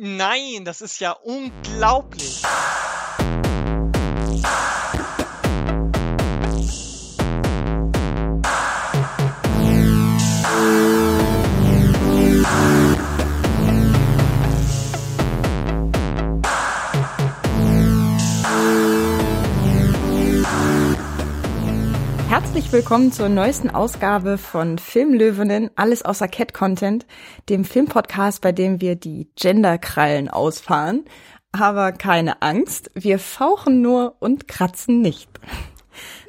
Nein, das ist ja unglaublich. Herzlich willkommen zur neuesten Ausgabe von Filmlöwinnen, alles außer Cat-Content, dem Filmpodcast, bei dem wir die Genderkrallen ausfahren. Aber keine Angst, wir fauchen nur und kratzen nicht.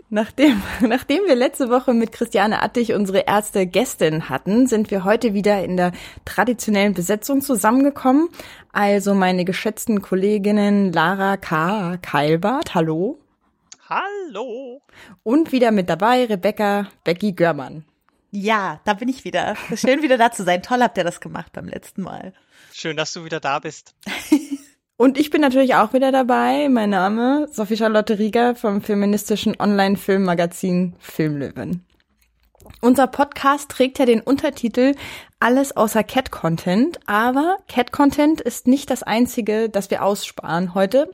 Nachdem, nachdem wir letzte Woche mit Christiane Attich unsere erste Gästin hatten, sind wir heute wieder in der traditionellen Besetzung zusammengekommen. Also meine geschätzten Kolleginnen Lara K. Keilbart, hallo. Hallo. Und wieder mit dabei Rebecca Becky Görmann. Ja, da bin ich wieder. Schön wieder da zu sein. Toll habt ihr das gemacht beim letzten Mal. Schön, dass du wieder da bist. Und ich bin natürlich auch wieder dabei. Mein Name Sophie Charlotte Rieger vom feministischen Online-Filmmagazin Filmlöwen. Unser Podcast trägt ja den Untertitel Alles außer Cat-Content, aber Cat-Content ist nicht das einzige, das wir aussparen heute.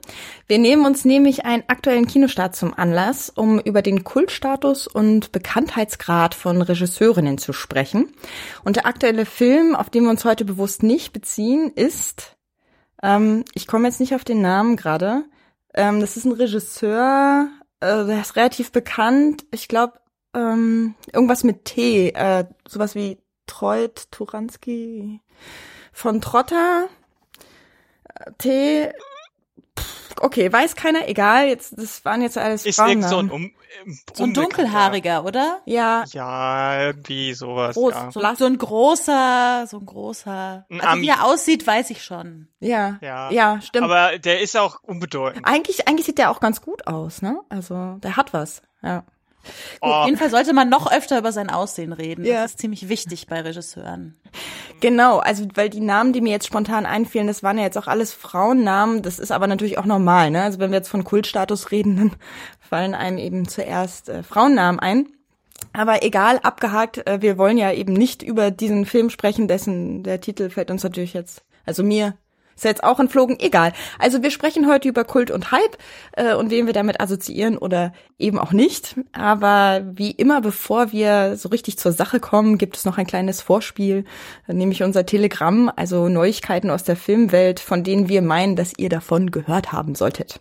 Wir nehmen uns nämlich einen aktuellen Kinostart zum Anlass, um über den Kultstatus und Bekanntheitsgrad von Regisseurinnen zu sprechen. Und der aktuelle Film, auf den wir uns heute bewusst nicht beziehen, ist, ähm, ich komme jetzt nicht auf den Namen gerade, ähm, das ist ein Regisseur, äh, der ist relativ bekannt, ich glaube, ähm, irgendwas mit T, äh, sowas wie Treut, Turanski, von Trotter, äh, T, okay, weiß keiner, egal, jetzt, das waren jetzt alles Ist Frauennamen. irgend so ein, um, um, So ein dunkelhaariger, oder? Ja, Ja, irgendwie sowas. Groß, ja. So, so ein großer, so ein großer. Ein Also wie er aussieht, weiß ich schon. ja, Ja. ja, stimmt. Aber der ist auch unbedeutend. eigentlich, eigentlich sieht der auch ganz gut aus, ne? Also, der hat was, ja. Oh, Auf jeden Fall sollte man noch öfter über sein Aussehen reden. Ja. Das ist ziemlich wichtig bei Regisseuren. Genau, also weil die Namen, die mir jetzt spontan einfielen, das waren ja jetzt auch alles Frauennamen. Das ist aber natürlich auch normal, ne? Also wenn wir jetzt von Kultstatus reden, dann fallen einem eben zuerst äh, Frauennamen ein. Aber egal, abgehakt, äh, wir wollen ja eben nicht über diesen Film sprechen, dessen der Titel fällt uns natürlich jetzt, also mir ist jetzt auch entflogen, egal. Also wir sprechen heute über Kult und Hype äh, und wen wir damit assoziieren oder eben auch nicht. Aber wie immer, bevor wir so richtig zur Sache kommen, gibt es noch ein kleines Vorspiel, nämlich unser Telegramm, also Neuigkeiten aus der Filmwelt, von denen wir meinen, dass ihr davon gehört haben solltet.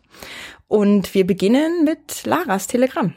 Und wir beginnen mit Laras Telegramm.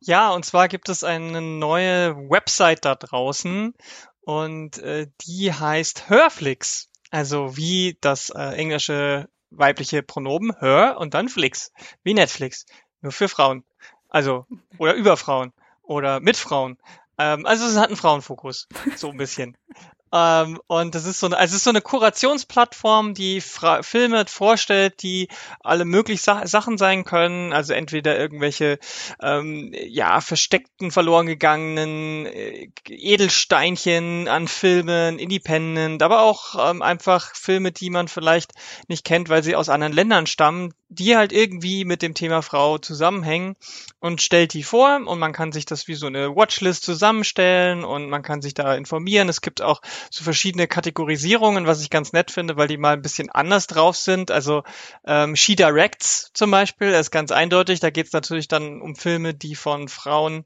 Ja, und zwar gibt es eine neue Website da draußen und äh, die heißt Hörflix. Also wie das äh, englische weibliche Pronomen Her und dann Flix. Wie Netflix. Nur für Frauen. Also, oder über Frauen. Oder mit Frauen. Ähm, also es hat einen Frauenfokus. So ein bisschen. Ähm, und das ist so eine, also es ist so eine Kurationsplattform, die Fra Filme vorstellt, die alle möglichen Sa Sachen sein können. Also entweder irgendwelche ähm, ja versteckten, verloren gegangenen äh, Edelsteinchen an Filmen, Independent, aber auch ähm, einfach Filme, die man vielleicht nicht kennt, weil sie aus anderen Ländern stammen, die halt irgendwie mit dem Thema Frau zusammenhängen und stellt die vor und man kann sich das wie so eine Watchlist zusammenstellen und man kann sich da informieren. Es gibt auch so verschiedene Kategorisierungen, was ich ganz nett finde, weil die mal ein bisschen anders drauf sind. Also ähm, She Directs zum Beispiel ist ganz eindeutig. Da geht es natürlich dann um Filme, die von Frauen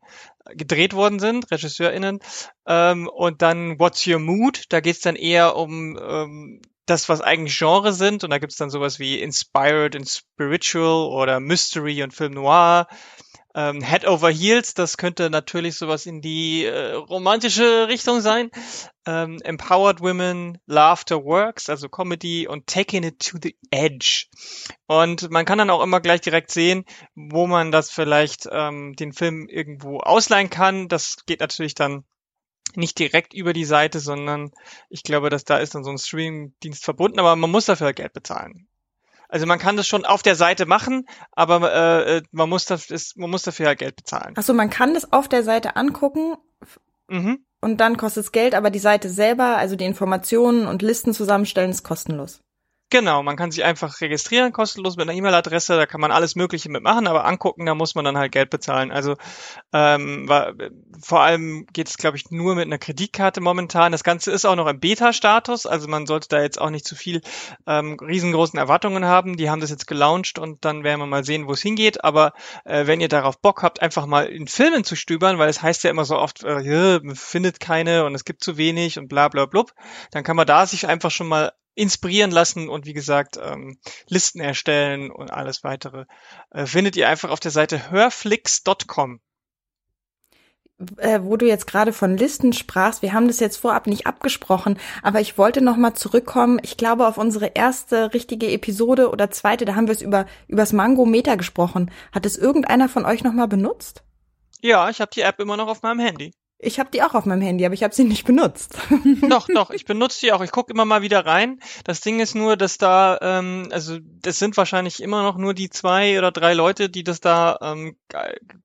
gedreht worden sind, RegisseurInnen. Ähm, und dann What's Your Mood? Da geht es dann eher um ähm, das, was eigentlich Genre sind. Und da gibt's dann sowas wie Inspired and Spiritual oder Mystery und Film Noir. Ähm, Head Over Heels, das könnte natürlich sowas in die äh, romantische Richtung sein. Ähm, Empowered Women, Laughter Works, also Comedy und Taking It to the Edge. Und man kann dann auch immer gleich direkt sehen, wo man das vielleicht ähm, den Film irgendwo ausleihen kann. Das geht natürlich dann nicht direkt über die Seite, sondern ich glaube, dass da ist dann so ein Streaming-Dienst verbunden, aber man muss dafür Geld bezahlen. Also man kann das schon auf der Seite machen, aber äh, man muss das, ist, man muss dafür halt Geld bezahlen. Achso, man kann das auf der Seite angucken Mhm. und dann kostet es Geld, aber die Seite selber, also die Informationen und Listen zusammenstellen, ist kostenlos. Genau, man kann sich einfach registrieren, kostenlos mit einer E-Mail-Adresse, da kann man alles Mögliche mitmachen, aber angucken, da muss man dann halt Geld bezahlen. Also ähm, war, vor allem geht es, glaube ich, nur mit einer Kreditkarte momentan. Das Ganze ist auch noch im Beta-Status, also man sollte da jetzt auch nicht zu viel ähm, riesengroßen Erwartungen haben. Die haben das jetzt gelauncht und dann werden wir mal sehen, wo es hingeht. Aber äh, wenn ihr darauf Bock habt, einfach mal in Filmen zu stöbern, weil es heißt ja immer so oft, äh, findet keine und es gibt zu wenig und bla bla blub, dann kann man da sich einfach schon mal inspirieren lassen und wie gesagt ähm, Listen erstellen und alles weitere äh, findet ihr einfach auf der Seite hörflix.com. Äh, wo du jetzt gerade von Listen sprachst, wir haben das jetzt vorab nicht abgesprochen, aber ich wollte noch mal zurückkommen. Ich glaube auf unsere erste richtige Episode oder zweite, da haben wir es über übers Mango-Meter gesprochen. Hat es irgendeiner von euch noch mal benutzt? Ja, ich habe die App immer noch auf meinem Handy. Ich habe die auch auf meinem Handy, aber ich habe sie nicht benutzt. doch, doch, ich benutze die auch. Ich gucke immer mal wieder rein. Das Ding ist nur, dass da, ähm, also das sind wahrscheinlich immer noch nur die zwei oder drei Leute, die das da ähm,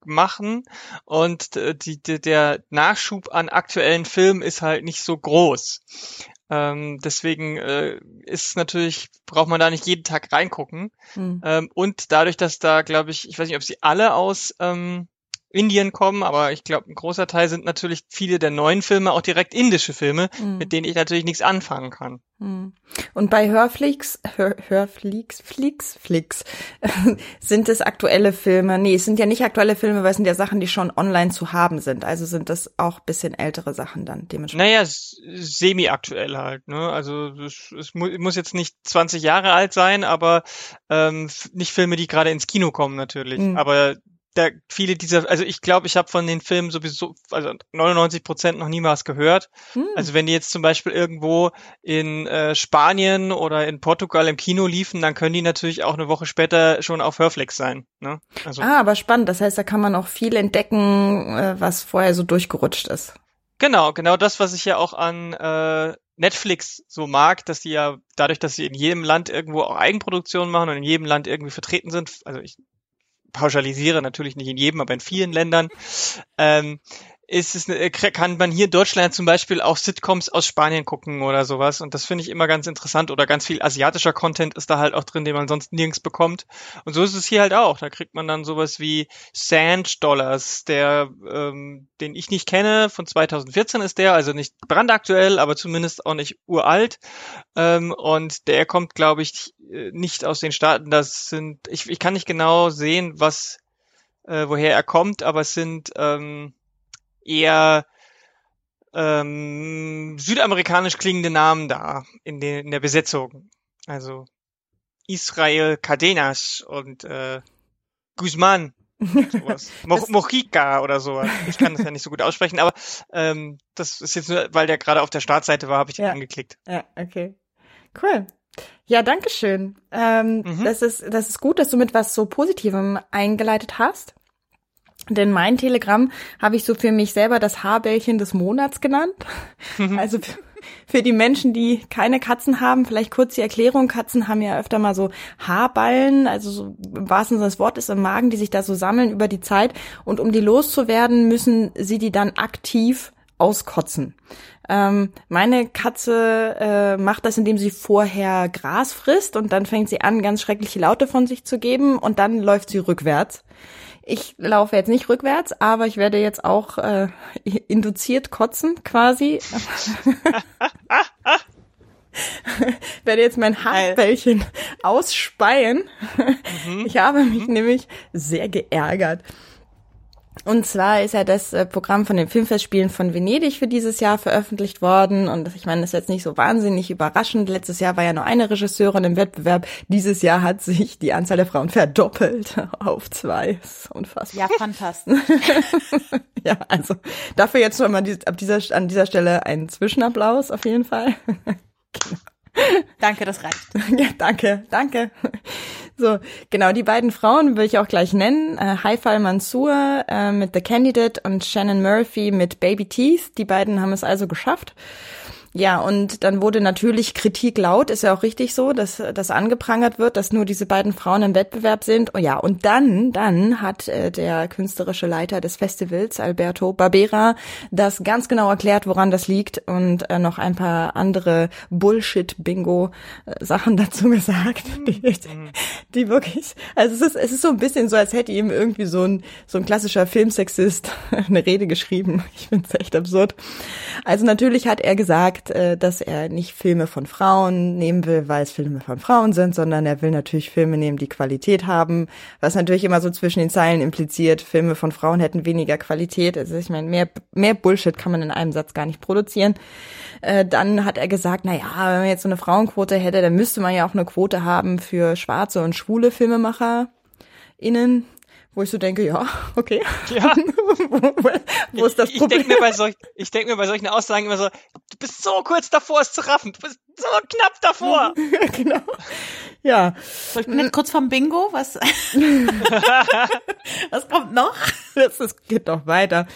machen. Und die, die, der Nachschub an aktuellen Filmen ist halt nicht so groß. Ähm, deswegen äh, ist natürlich, braucht man da nicht jeden Tag reingucken. Mhm. Ähm, und dadurch, dass da, glaube ich, ich weiß nicht, ob sie alle aus ähm, Indien kommen, aber ich glaube, ein großer Teil sind natürlich viele der neuen Filme auch direkt indische Filme, mhm. mit denen ich natürlich nichts anfangen kann. Mhm. Und bei Hörflix, Hör, Hörflix, Flix, Flix, sind es aktuelle Filme? Nee, es sind ja nicht aktuelle Filme, weil es sind ja Sachen, die schon online zu haben sind. Also sind das auch bisschen ältere Sachen dann dementsprechend. Naja, semi-aktuell halt. Ne? Also es, es muss jetzt nicht 20 Jahre alt sein, aber ähm, nicht Filme, die gerade ins Kino kommen natürlich. Mhm. Aber da viele dieser, also ich glaube, ich habe von den Filmen sowieso, also 99 Prozent noch niemals gehört. Hm. Also wenn die jetzt zum Beispiel irgendwo in äh, Spanien oder in Portugal im Kino liefen, dann können die natürlich auch eine Woche später schon auf Hörflex sein. Ne? Also, ah, aber spannend. Das heißt, da kann man auch viel entdecken, äh, was vorher so durchgerutscht ist. Genau, genau das, was ich ja auch an äh, Netflix so mag, dass die ja dadurch, dass sie in jedem Land irgendwo auch Eigenproduktionen machen und in jedem Land irgendwie vertreten sind, also ich pauschalisiere natürlich nicht in jedem, aber in vielen Ländern, ähm, ist es, äh, kann man hier in Deutschland zum Beispiel auch Sitcoms aus Spanien gucken oder sowas. Und das finde ich immer ganz interessant. Oder ganz viel asiatischer Content ist da halt auch drin, den man sonst nirgends bekommt. Und so ist es hier halt auch. Da kriegt man dann sowas wie Sand Dollars, der, ähm, den ich nicht kenne. Von 2014 ist der, also nicht brandaktuell, aber zumindest auch nicht uralt. Ähm, und der kommt, glaube ich, äh, nicht aus den Staaten. Das sind, ich, ich kann nicht genau sehen, was, äh, woher er kommt, aber es sind, ähm, eher ähm, südamerikanisch klingende Namen da in, den, in der Besetzung. Also Israel Cadenas und äh, Guzman. Sowas. Mo Mojica oder so. Ich kann das ja nicht so gut aussprechen, aber ähm, das ist jetzt nur, weil der gerade auf der Startseite war, habe ich den ja. angeklickt. Ja, okay. Cool. Ja, danke schön. Ähm, mhm. das, ist, das ist gut, dass du mit was so Positivem eingeleitet hast. Denn mein Telegramm habe ich so für mich selber das Haarbällchen des Monats genannt. also für die Menschen, die keine Katzen haben, vielleicht kurz die Erklärung. Katzen haben ja öfter mal so Haarballen, also so im wahrsten Sinne des Wortes im Magen, die sich da so sammeln über die Zeit. Und um die loszuwerden, müssen sie die dann aktiv auskotzen. Ähm, meine Katze äh, macht das, indem sie vorher Gras frisst und dann fängt sie an, ganz schreckliche Laute von sich zu geben und dann läuft sie rückwärts. Ich laufe jetzt nicht rückwärts, aber ich werde jetzt auch äh, induziert kotzen quasi. werde jetzt mein Haarbällchen ausspeien. Mhm. Ich habe mich mhm. nämlich sehr geärgert. Und zwar ist ja das äh, Programm von den Filmfestspielen von Venedig für dieses Jahr veröffentlicht worden. Und ich meine, das ist jetzt nicht so wahnsinnig überraschend. Letztes Jahr war ja nur eine Regisseurin im Wettbewerb. Dieses Jahr hat sich die Anzahl der Frauen verdoppelt auf zwei. Das ist unfassbar. Ja, fantastisch. ja, also dafür jetzt schon mal ab dieser, an dieser Stelle einen Zwischenapplaus auf jeden Fall. genau. Danke, das reicht. Ja, danke, danke. So, genau, die beiden Frauen will ich auch gleich nennen. Äh, Haifal Mansour äh, mit The Candidate und Shannon Murphy mit Baby Teeth. Die beiden haben es also geschafft. Ja, und dann wurde natürlich Kritik laut, ist ja auch richtig so, dass das angeprangert wird, dass nur diese beiden Frauen im Wettbewerb sind. Oh ja, und dann, dann hat äh, der künstlerische Leiter des Festivals, Alberto Barbera, das ganz genau erklärt, woran das liegt und äh, noch ein paar andere Bullshit-Bingo-Sachen dazu gesagt, die, die wirklich, also es ist, es ist so ein bisschen so, als hätte ihm irgendwie so ein, so ein klassischer Filmsexist eine Rede geschrieben. Ich finde es echt absurd. Also natürlich hat er gesagt, äh, dass er nicht Filme von Frauen nehmen will, weil es Filme von Frauen sind, sondern er will natürlich Filme nehmen, die Qualität haben, was natürlich immer so zwischen den Zeilen impliziert, Filme von Frauen hätten weniger Qualität. Also ich meine, mehr, mehr Bullshit kann man in einem Satz gar nicht produzieren. Äh, dann hat er gesagt, na ja, wenn man jetzt so eine Frauenquote hätte, dann müsste man ja auch eine Quote haben für schwarze und schwule Filmemacher innen wo ich so denke, ja, okay. Ja. wo, wo ist das ich, Problem? Ich denke mir, bei solch, ich denk mir bei solchen Aussagen immer so, du bist so kurz davor, es zu raffen. Du bist so knapp davor. genau. Ja. So, ich bin jetzt kurz vom Bingo. Was, was kommt noch? Das, das geht noch weiter.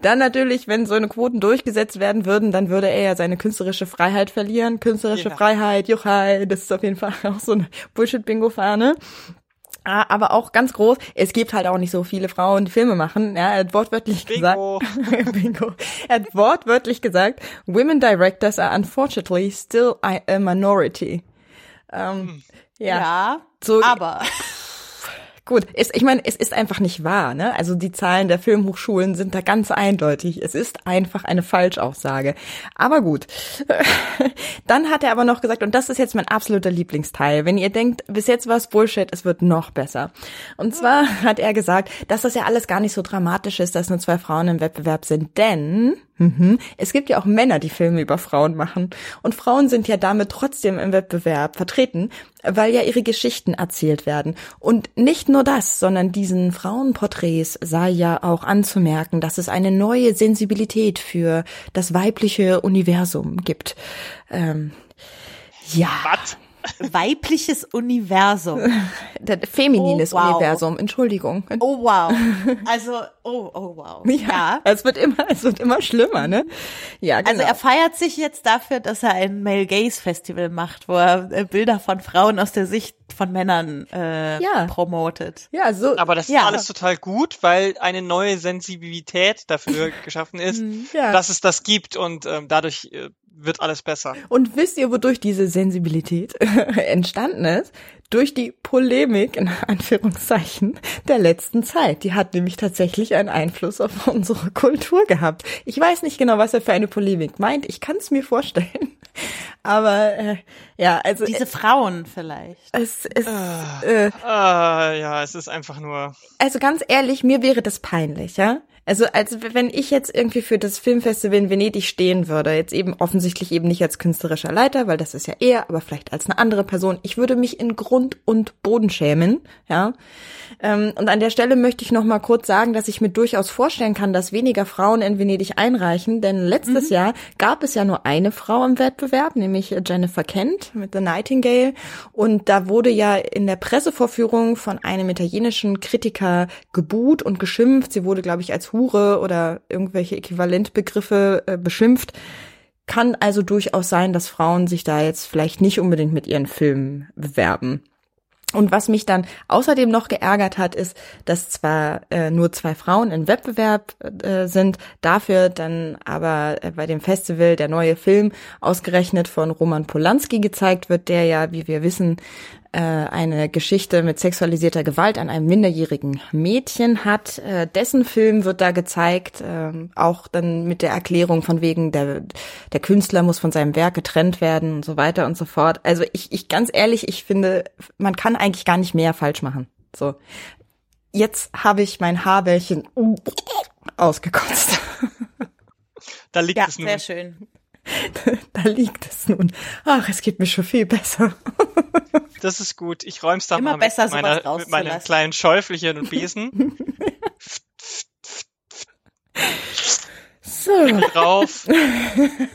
Dann natürlich, wenn so eine Quoten durchgesetzt werden würden, dann würde er ja seine künstlerische Freiheit verlieren. Künstlerische Ja. Freiheit, Juchai, das ist auf jeden Fall auch so eine Bullshit-Bingo-Fahne. Ah, Aber auch ganz groß, es gibt halt auch nicht so viele Frauen, die Filme machen. Ja, er hat wortwörtlich Bingo. gesagt. Bingo. Er hat wortwörtlich gesagt, Women directors are unfortunately still a a minority. Ähm, ja. Ja, So- aber Gut, es, ich meine, es ist einfach nicht wahr. Ne? Also die Zahlen der Filmhochschulen sind da ganz eindeutig. Es ist einfach eine Falschaussage. Aber gut. Dann hat er aber noch gesagt, und das ist jetzt mein absoluter Lieblingsteil, wenn ihr denkt, bis jetzt war es Bullshit, es wird noch besser. Und zwar hat er gesagt, dass das ja alles gar nicht so dramatisch ist, dass nur zwei Frauen im Wettbewerb sind, denn mhm, es gibt ja auch Männer, die Filme über Frauen machen. Und Frauen sind ja damit trotzdem im Wettbewerb vertreten, weil ja ihre Geschichten erzählt werden. Und nicht nur das, sondern diesen Frauenporträts sei ja auch anzumerken, dass es eine neue Sensibilität für das weibliche Universum gibt. Ähm, ja, Was? Weibliches Universum. feminines Oh, wow. Universum, Entschuldigung. Oh wow. Also, oh, oh wow. Ja. Es wird immer, es wird immer schlimmer, ne? Ja, genau. Also er feiert sich jetzt dafür, dass er ein Male Gaze Festival macht, wo er äh, Bilder von Frauen aus der Sicht von Männern äh, Ja. promotet. ja, so, Aber das Ja. ist alles total gut, weil eine neue Sensibilität dafür geschaffen ist, ja. dass es das gibt und ähm, dadurch äh, wird alles besser. Und wisst ihr, wodurch diese Sensibilität entstanden ist? Durch die Polemik, in Anführungszeichen, der letzten Zeit. Die hat nämlich tatsächlich einen Einfluss auf unsere Kultur gehabt. Ich weiß nicht genau, was er für eine Polemik meint. Ich kann es mir vorstellen. Aber äh, ja, also Diese Frauen vielleicht. es ist, äh, Ah, ja, es ist einfach nur. also ganz ehrlich, mir wäre das peinlich, ja. Also als wenn ich jetzt irgendwie für das Filmfestival in Venedig stehen würde, jetzt eben offensichtlich eben nicht als künstlerischer Leiter, weil das ist ja er, aber vielleicht als eine andere Person, ich würde mich in Grund und Boden schämen, ja. Ähm, und an der Stelle möchte ich noch mal kurz sagen, dass ich mir durchaus vorstellen kann, dass weniger Frauen in Venedig einreichen, denn letztes Jahr gab es ja nur eine Frau im Wettbewerb, nämlich Jennifer Kent mit The Nightingale, und da wurde ja in der Pressevorführung von einem italienischen Kritiker gebuht und geschimpft. Sie wurde, glaube ich, als Hure oder irgendwelche Äquivalentbegriffe äh, beschimpft. Kann also durchaus sein, dass Frauen sich da jetzt vielleicht nicht unbedingt mit ihren Filmen bewerben. Und was mich dann außerdem noch geärgert hat, ist, dass zwar äh, nur zwei Frauen im Wettbewerb äh, sind, dafür dann aber äh, bei dem Festival der neue Film ausgerechnet von Roman Polanski gezeigt wird, der ja, wie wir wissen, eine Geschichte mit sexualisierter Gewalt an einem minderjährigen Mädchen hat. Äh, dessen Film wird da gezeigt, äh, auch dann mit der Erklärung von wegen, der, der Künstler muss von seinem Werk getrennt werden und so weiter und so fort. Also ich, ich ganz ehrlich, ich finde, man kann eigentlich gar nicht mehr falsch machen. So. Jetzt habe ich mein Haarbällchen ausgekotzt. Da liegt Ja, es nun. sehr schön. da liegt es nun. Ach, es geht mir schon viel besser. Das ist gut. Ich räum's da Immer mal besser, mit, meiner, sowas mit rauszulassen. kleinen Schäufelchen und Besen So. drauf.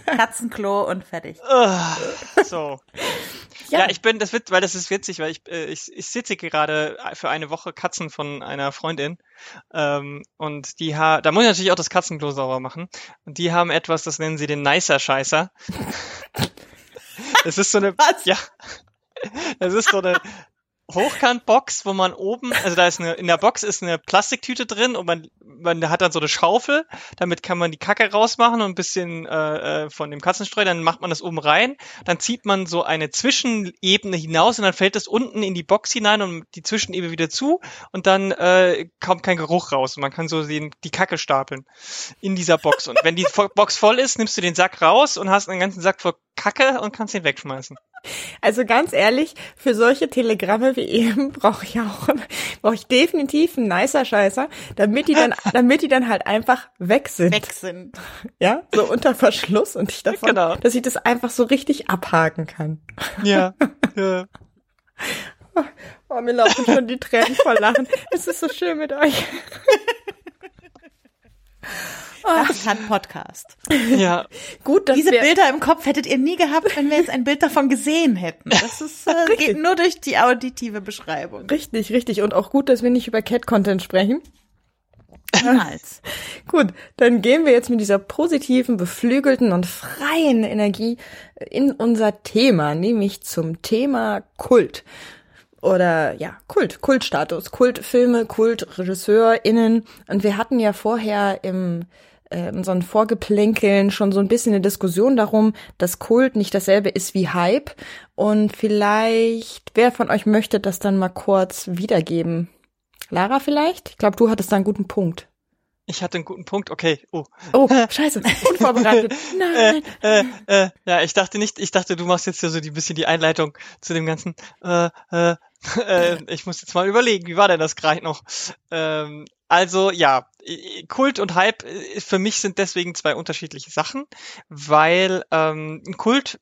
Katzenklo und fertig. Ah, so. Ja. ja, ich bin, das wird, weil das ist witzig, weil ich, äh, ich, ich sitze gerade für eine Woche Katzen von einer Freundin. Ähm, und die ha da muss ich natürlich auch das Katzenklo sauber machen. Und die haben etwas, das nennen sie den Nicer Scheißer. Es ist so eine, Was? ja, es ist so eine, Hochkantbox, wo man oben, also da ist eine, in der Box ist eine Plastiktüte drin und man, man hat dann so eine Schaufel, damit kann man die Kacke rausmachen und ein bisschen äh, äh, von dem Katzenstreu, dann macht man das oben rein, dann zieht man so eine Zwischenebene hinaus und dann fällt es unten in die Box hinein und die Zwischenebene wieder zu. Und dann äh, kommt kein Geruch raus. Und man kann so den, die Kacke stapeln in dieser Box. Und wenn die Box voll ist, nimmst du den Sack raus und hast einen ganzen Sack voll Kacke und kannst ihn wegschmeißen. Also ganz ehrlich, für solche Telegramme wie eben brauche ich auch, brauche ich definitiv einen nicer Scheißer, damit die dann, damit die dann halt einfach weg sind. Weg sind. Ja, so unter Verschluss und ich davon, genau. dass ich das einfach so richtig abhaken kann. Ja. ja. Oh, mir laufen schon die Tränen vor Lachen. Es ist so schön mit euch. Ein Podcast. Ja. Gut, dass Diese Bilder im Kopf hättet ihr nie gehabt, wenn wir jetzt ein Bild davon gesehen hätten. Das ist, äh, geht nur durch die auditive Beschreibung. Richtig, richtig. Und auch gut, dass wir nicht über Cat-Content sprechen. Niemals. Gut, dann gehen wir jetzt mit dieser positiven, beflügelten und freien Energie in unser Thema, nämlich zum Thema Kult oder ja, Kult, Kultstatus, Kultfilme, KultregisseurInnen. Und wir hatten ja vorher im äh, in so einem Vorgeplänkeln schon so ein bisschen eine Diskussion darum, dass Kult nicht dasselbe ist wie Hype. Und vielleicht, wer von euch möchte das dann mal kurz wiedergeben? Lara vielleicht? Ich glaube, du hattest da einen guten Punkt. Ich hatte einen guten Punkt, okay. Oh, oh scheiße, unvorbereitet. Nein. Äh, äh, äh, ja, ich dachte nicht, ich dachte, du machst jetzt ja so die bisschen die Einleitung zu dem ganzen. Äh, äh, äh, ich muss jetzt mal überlegen, wie war denn das gerade noch? Ähm, also ja, Kult und Hype äh, für mich sind deswegen zwei unterschiedliche Sachen, weil ähm, ein Kult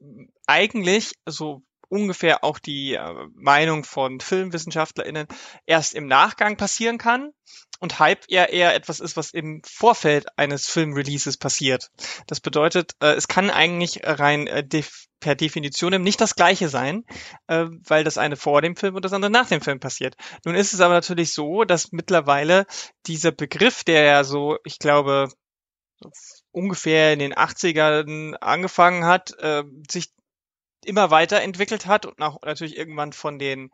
eigentlich so ungefähr auch die äh, Meinung von FilmwissenschaftlerInnen erst im Nachgang passieren kann und Hype eher eher etwas ist, was im Vorfeld eines Filmreleases passiert. Das bedeutet, äh, es kann eigentlich rein äh, per Definition nicht das gleiche sein, äh, weil das eine vor dem Film und das andere nach dem Film passiert. Nun ist es aber natürlich so, dass mittlerweile dieser Begriff, der ja so, ich glaube, ungefähr in den 80ern angefangen hat, äh, sich immer weiterentwickelt hat und auch natürlich irgendwann von den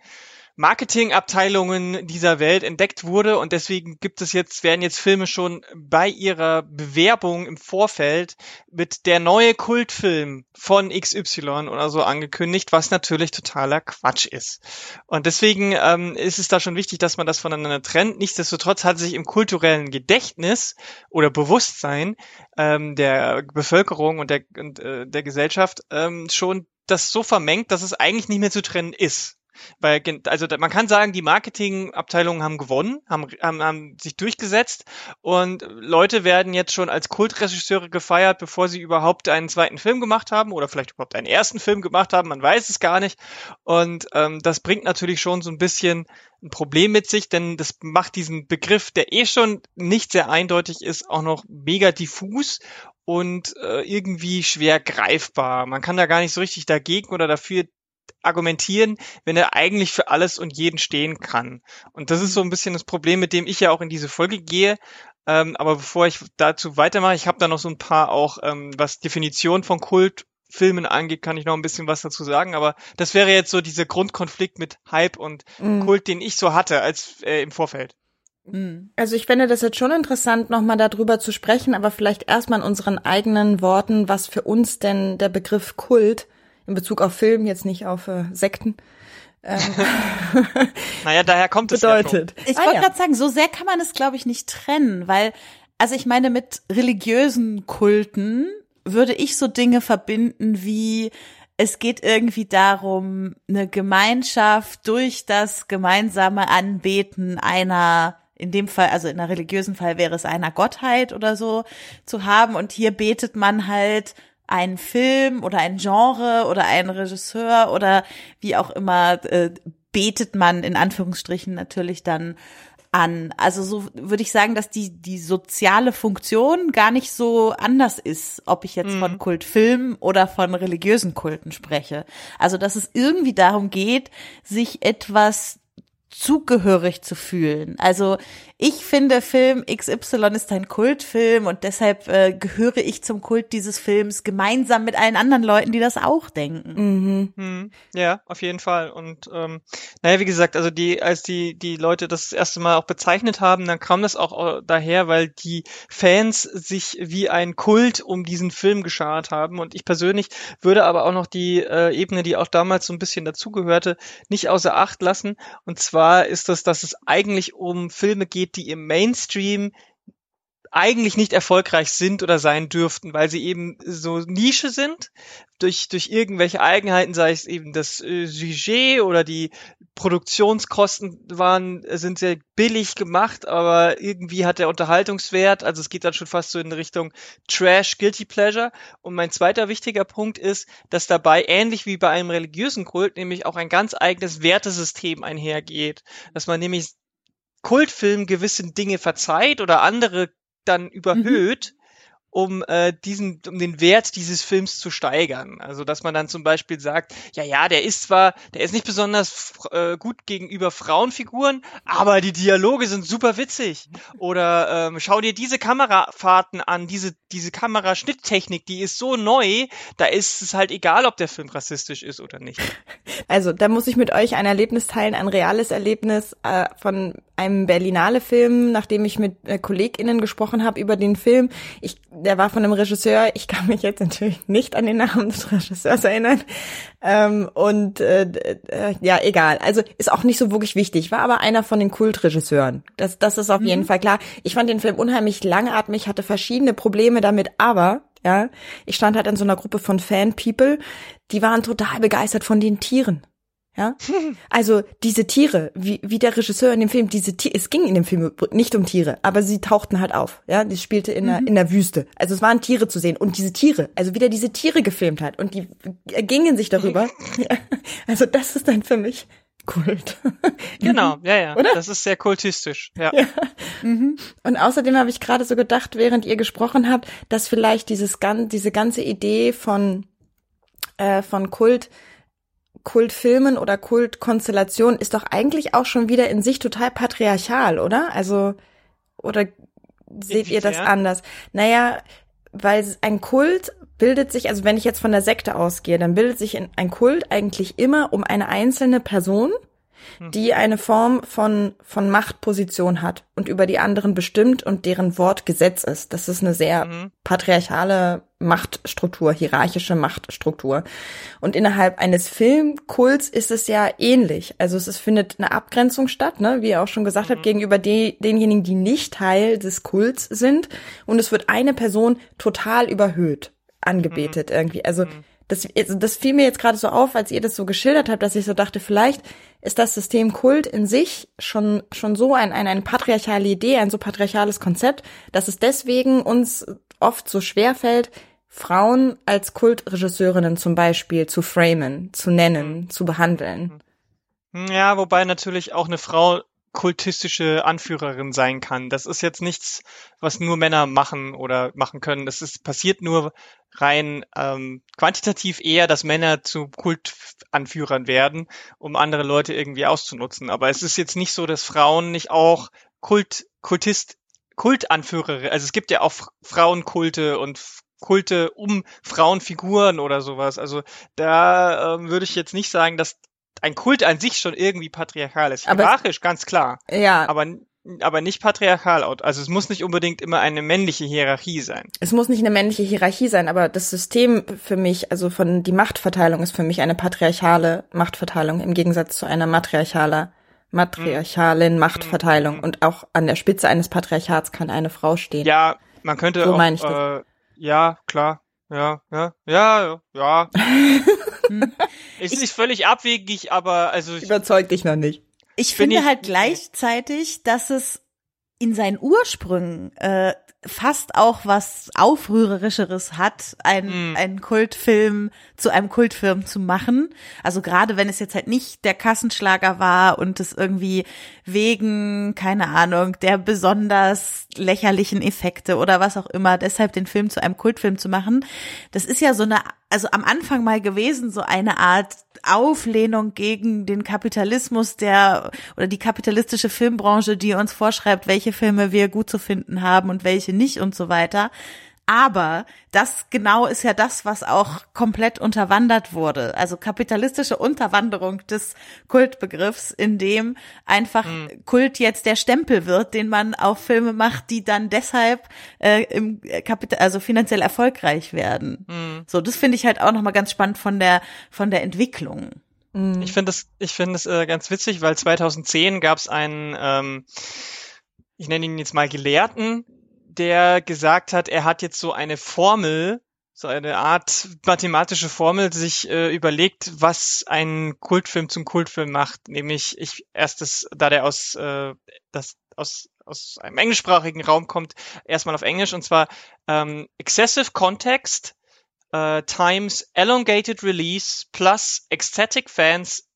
Marketingabteilungen dieser Welt entdeckt wurde und deswegen gibt es jetzt, werden jetzt Filme schon bei ihrer Bewerbung im Vorfeld mit der neue Kultfilm von XY oder so angekündigt, was natürlich totaler Quatsch ist. Und deswegen ähm, ist es da schon wichtig, dass man das voneinander trennt. Nichtsdestotrotz hat sich im kulturellen Gedächtnis oder Bewusstsein ähm, der Bevölkerung und der, und, äh, der Gesellschaft ähm, schon das so vermengt, dass es eigentlich nicht mehr zu trennen ist. Weil, also man kann sagen, die Marketingabteilungen haben gewonnen, haben, haben, haben sich durchgesetzt und Leute werden jetzt schon als Kultregisseure gefeiert, bevor sie überhaupt einen zweiten Film gemacht haben oder vielleicht überhaupt einen ersten Film gemacht haben, man weiß es gar nicht. Und ähm, das bringt natürlich schon so ein bisschen ein Problem mit sich, denn das macht diesen Begriff, der eh schon nicht sehr eindeutig ist, auch noch mega diffus und äh, irgendwie schwer greifbar. Man kann da gar nicht so richtig dagegen oder dafür argumentieren, wenn er eigentlich für alles und jeden stehen kann. Und das ist so ein bisschen das Problem, mit dem ich ja auch in diese Folge gehe. Ähm, aber bevor ich dazu weitermache, ich habe da noch so ein paar auch, ähm, was Definition von Kultfilmen angeht, kann ich noch ein bisschen was dazu sagen. Aber das wäre jetzt so dieser Grundkonflikt mit Hype und mhm. Kult, den ich so hatte als äh, im Vorfeld. Mhm. Also ich finde das jetzt schon interessant, nochmal darüber zu sprechen, aber vielleicht erstmal in unseren eigenen Worten, was für uns denn der Begriff Kult in Bezug auf Film, jetzt nicht auf äh, Sekten. Ähm, naja, daher kommt es bedeutet. Ja ich wollte ah, gerade sagen, so sehr kann man es, glaube ich, nicht trennen, weil, also ich meine, mit religiösen Kulten würde ich so Dinge verbinden wie es geht irgendwie darum, eine Gemeinschaft durch das gemeinsame Anbeten einer in dem Fall, also in einer religiösen Fall wäre es einer Gottheit oder so zu haben und hier betet man halt ein Film oder ein Genre oder ein Regisseur oder wie auch immer äh, betet man in Anführungsstrichen natürlich dann an. Also so würde ich sagen, dass die, die soziale Funktion gar nicht so anders ist, ob ich jetzt mhm. von Kultfilmen oder von religiösen Kulten spreche. Also dass es irgendwie darum geht, sich etwas zugehörig zu fühlen. Also ich finde, Film XY ist ein Kultfilm und deshalb äh, gehöre ich zum Kult dieses Films gemeinsam mit allen anderen Leuten, die das auch denken. Mhm. Mhm. Ja, auf jeden Fall. Und ähm, naja, wie gesagt, also die, als die die Leute das, das erste Mal auch bezeichnet haben, dann kam das auch daher, weil die Fans sich wie ein Kult um diesen Film geschart haben. Und ich persönlich würde aber auch noch die äh, Ebene, die auch damals so ein bisschen dazugehörte, nicht außer Acht lassen. Und zwar ist das, dass es eigentlich um Filme geht, geht, die im Mainstream eigentlich nicht erfolgreich sind oder sein dürften, weil sie eben so Nische sind, durch, durch irgendwelche Eigenheiten, sei es eben das äh, Sujet oder die Produktionskosten waren, sind sehr billig gemacht, aber irgendwie hat der Unterhaltungswert, also es geht dann schon fast so in Richtung Trash, Guilty Pleasure. Und mein zweiter wichtiger Punkt ist, dass dabei ähnlich wie bei einem religiösen Kult nämlich auch ein ganz eigenes Wertesystem einhergeht, dass man nämlich Kultfilm gewisse Dinge verzeiht oder andere dann mhm. überhöht. Um äh, diesen, um den Wert dieses Films zu steigern. Also dass man dann zum Beispiel sagt, ja, ja, der ist zwar, der ist nicht besonders äh, gut gegenüber Frauenfiguren, aber die Dialoge sind super witzig. Oder ähm, schau dir diese Kamerafahrten an, diese, diese Kameraschnitttechnik, die ist so neu, da ist es halt egal, ob der Film rassistisch ist oder nicht. Also, da muss ich mit euch ein Erlebnis teilen, ein reales Erlebnis äh, von einem Berlinale-Film, nachdem ich mit äh, KollegInnen gesprochen habe über den Film. Ich, der war von einem Regisseur, ich kann mich jetzt natürlich nicht an den Namen des Regisseurs erinnern. Ähm, und äh, äh, ja, egal. Also ist auch nicht so wirklich wichtig, war aber einer von den Kultregisseuren. Das, das ist auf mhm. jeden Fall klar. Ich fand den Film unheimlich langatmig, hatte verschiedene Probleme damit, aber ja, ich stand halt in so einer Gruppe von Fan-People, die waren total begeistert von den Tieren. Ja, also diese Tiere, wie, wie der Regisseur in dem Film, diese Tiere, es ging in dem Film nicht um Tiere, aber sie tauchten halt auf. Ja, die spielte in, mhm. der, in der Wüste. Also es waren Tiere zu sehen und diese Tiere, also wie der diese Tiere gefilmt hat und die gingen sich darüber. ja, also das ist dann für mich Kult. genau, ja, ja. Oder? Das ist sehr kultistisch. Ja. ja. Mhm. Und außerdem habe ich gerade so gedacht, während ihr gesprochen habt, dass vielleicht dieses diese ganze Idee von äh, von Kult Kultfilmen oder Kultkonstellationen ist doch eigentlich auch schon wieder in sich total patriarchal, oder? Also, oder seht ihr das anders? Naja, weil ein Kult bildet sich, also wenn ich jetzt von der Sekte ausgehe, dann bildet sich ein Kult eigentlich immer um eine einzelne Person. Die eine Form von, von Machtposition hat und über die anderen bestimmt und deren Wort Gesetz ist. Das ist eine sehr mhm. patriarchale Machtstruktur, hierarchische Machtstruktur. Und innerhalb eines Filmkults ist es ja ähnlich. Also es, es findet eine Abgrenzung statt, ne, wie ihr auch schon gesagt mhm. habt, gegenüber die, denjenigen, die nicht Teil des Kults sind. Und es wird eine Person total überhöht, angebetet mhm. irgendwie. Also mhm. das, also das fiel mir jetzt gerade so auf, als ihr das so geschildert habt, dass ich so dachte, vielleicht ist das System Kult in sich schon, schon so ein, ein, eine patriarchale Idee, ein so patriarchales Konzept, dass es deswegen uns oft so schwer fällt, Frauen als Kultregisseurinnen zum Beispiel zu framen, zu nennen, mhm. zu behandeln. Ja, wobei natürlich auch eine Frau kultistische Anführerin sein kann. Das ist jetzt nichts, was nur Männer machen oder machen können. Das ist passiert nur rein ähm, quantitativ eher, dass Männer zu Kultanführern werden, um andere Leute irgendwie auszunutzen. Aber es ist jetzt nicht so, dass Frauen nicht auch Kult, Kultist, Kultanführer, also es gibt ja auch Frauenkulte und Kulte um Frauenfiguren oder sowas. Also da ähm, würde ich jetzt nicht sagen, dass ein Kult an sich schon irgendwie patriarchal ist. Hierarchisch, ganz klar. Ja. Aber aber nicht patriarchal. Also es muss nicht unbedingt immer eine männliche Hierarchie sein. Es muss nicht eine männliche Hierarchie sein, aber das System für mich, also von die Machtverteilung ist für mich eine patriarchale Machtverteilung im Gegensatz zu einer matriarchaler matriarchalen mhm. Machtverteilung. Mhm. Und auch an der Spitze eines Patriarchats kann eine Frau stehen. Ja, man könnte so auch, meine ich das. Äh, ja, klar. Ja, ja, ja, ja. ist nicht völlig abwegig, aber also ich, überzeugt dich noch nicht. Ich finde ich, halt gleichzeitig, dass es in seinen Ursprüngen äh, fast auch was Aufrührerischeres hat, ein, mm. einen Kultfilm zu einem Kultfilm zu machen. Also gerade wenn es jetzt halt nicht der Kassenschlager war und es irgendwie wegen, keine Ahnung, der besonders lächerlichen Effekte oder was auch immer, deshalb den Film zu einem Kultfilm zu machen. Das ist ja so eine, also am Anfang mal gewesen, so eine Art Auflehnung gegen den Kapitalismus der oder die kapitalistische Filmbranche, die uns vorschreibt, welche Filme wir gut zu finden haben und welche nicht und so weiter. Aber das genau ist ja das, was auch komplett unterwandert wurde. Also kapitalistische Unterwanderung des Kultbegriffs, in dem einfach mhm. Kult jetzt der Stempel wird, den man auf Filme macht, die dann deshalb äh, im Kapital, also finanziell erfolgreich werden. Mhm. So, das finde ich halt auch nochmal ganz spannend von der von der Entwicklung. Mhm. Ich finde das, ich finde es äh, ganz witzig, weil 2010 gab es einen, ähm, ich nenne ihn jetzt mal Gelehrten, der gesagt hat, er hat jetzt so eine Formel, so eine Art mathematische Formel sich äh, überlegt, was ein Kultfilm zum Kultfilm macht. Nämlich ich erstes, da der aus äh, das aus aus einem englischsprachigen Raum kommt, erstmal auf Englisch und zwar ähm, excessive context uh, times elongated release plus ecstatic fans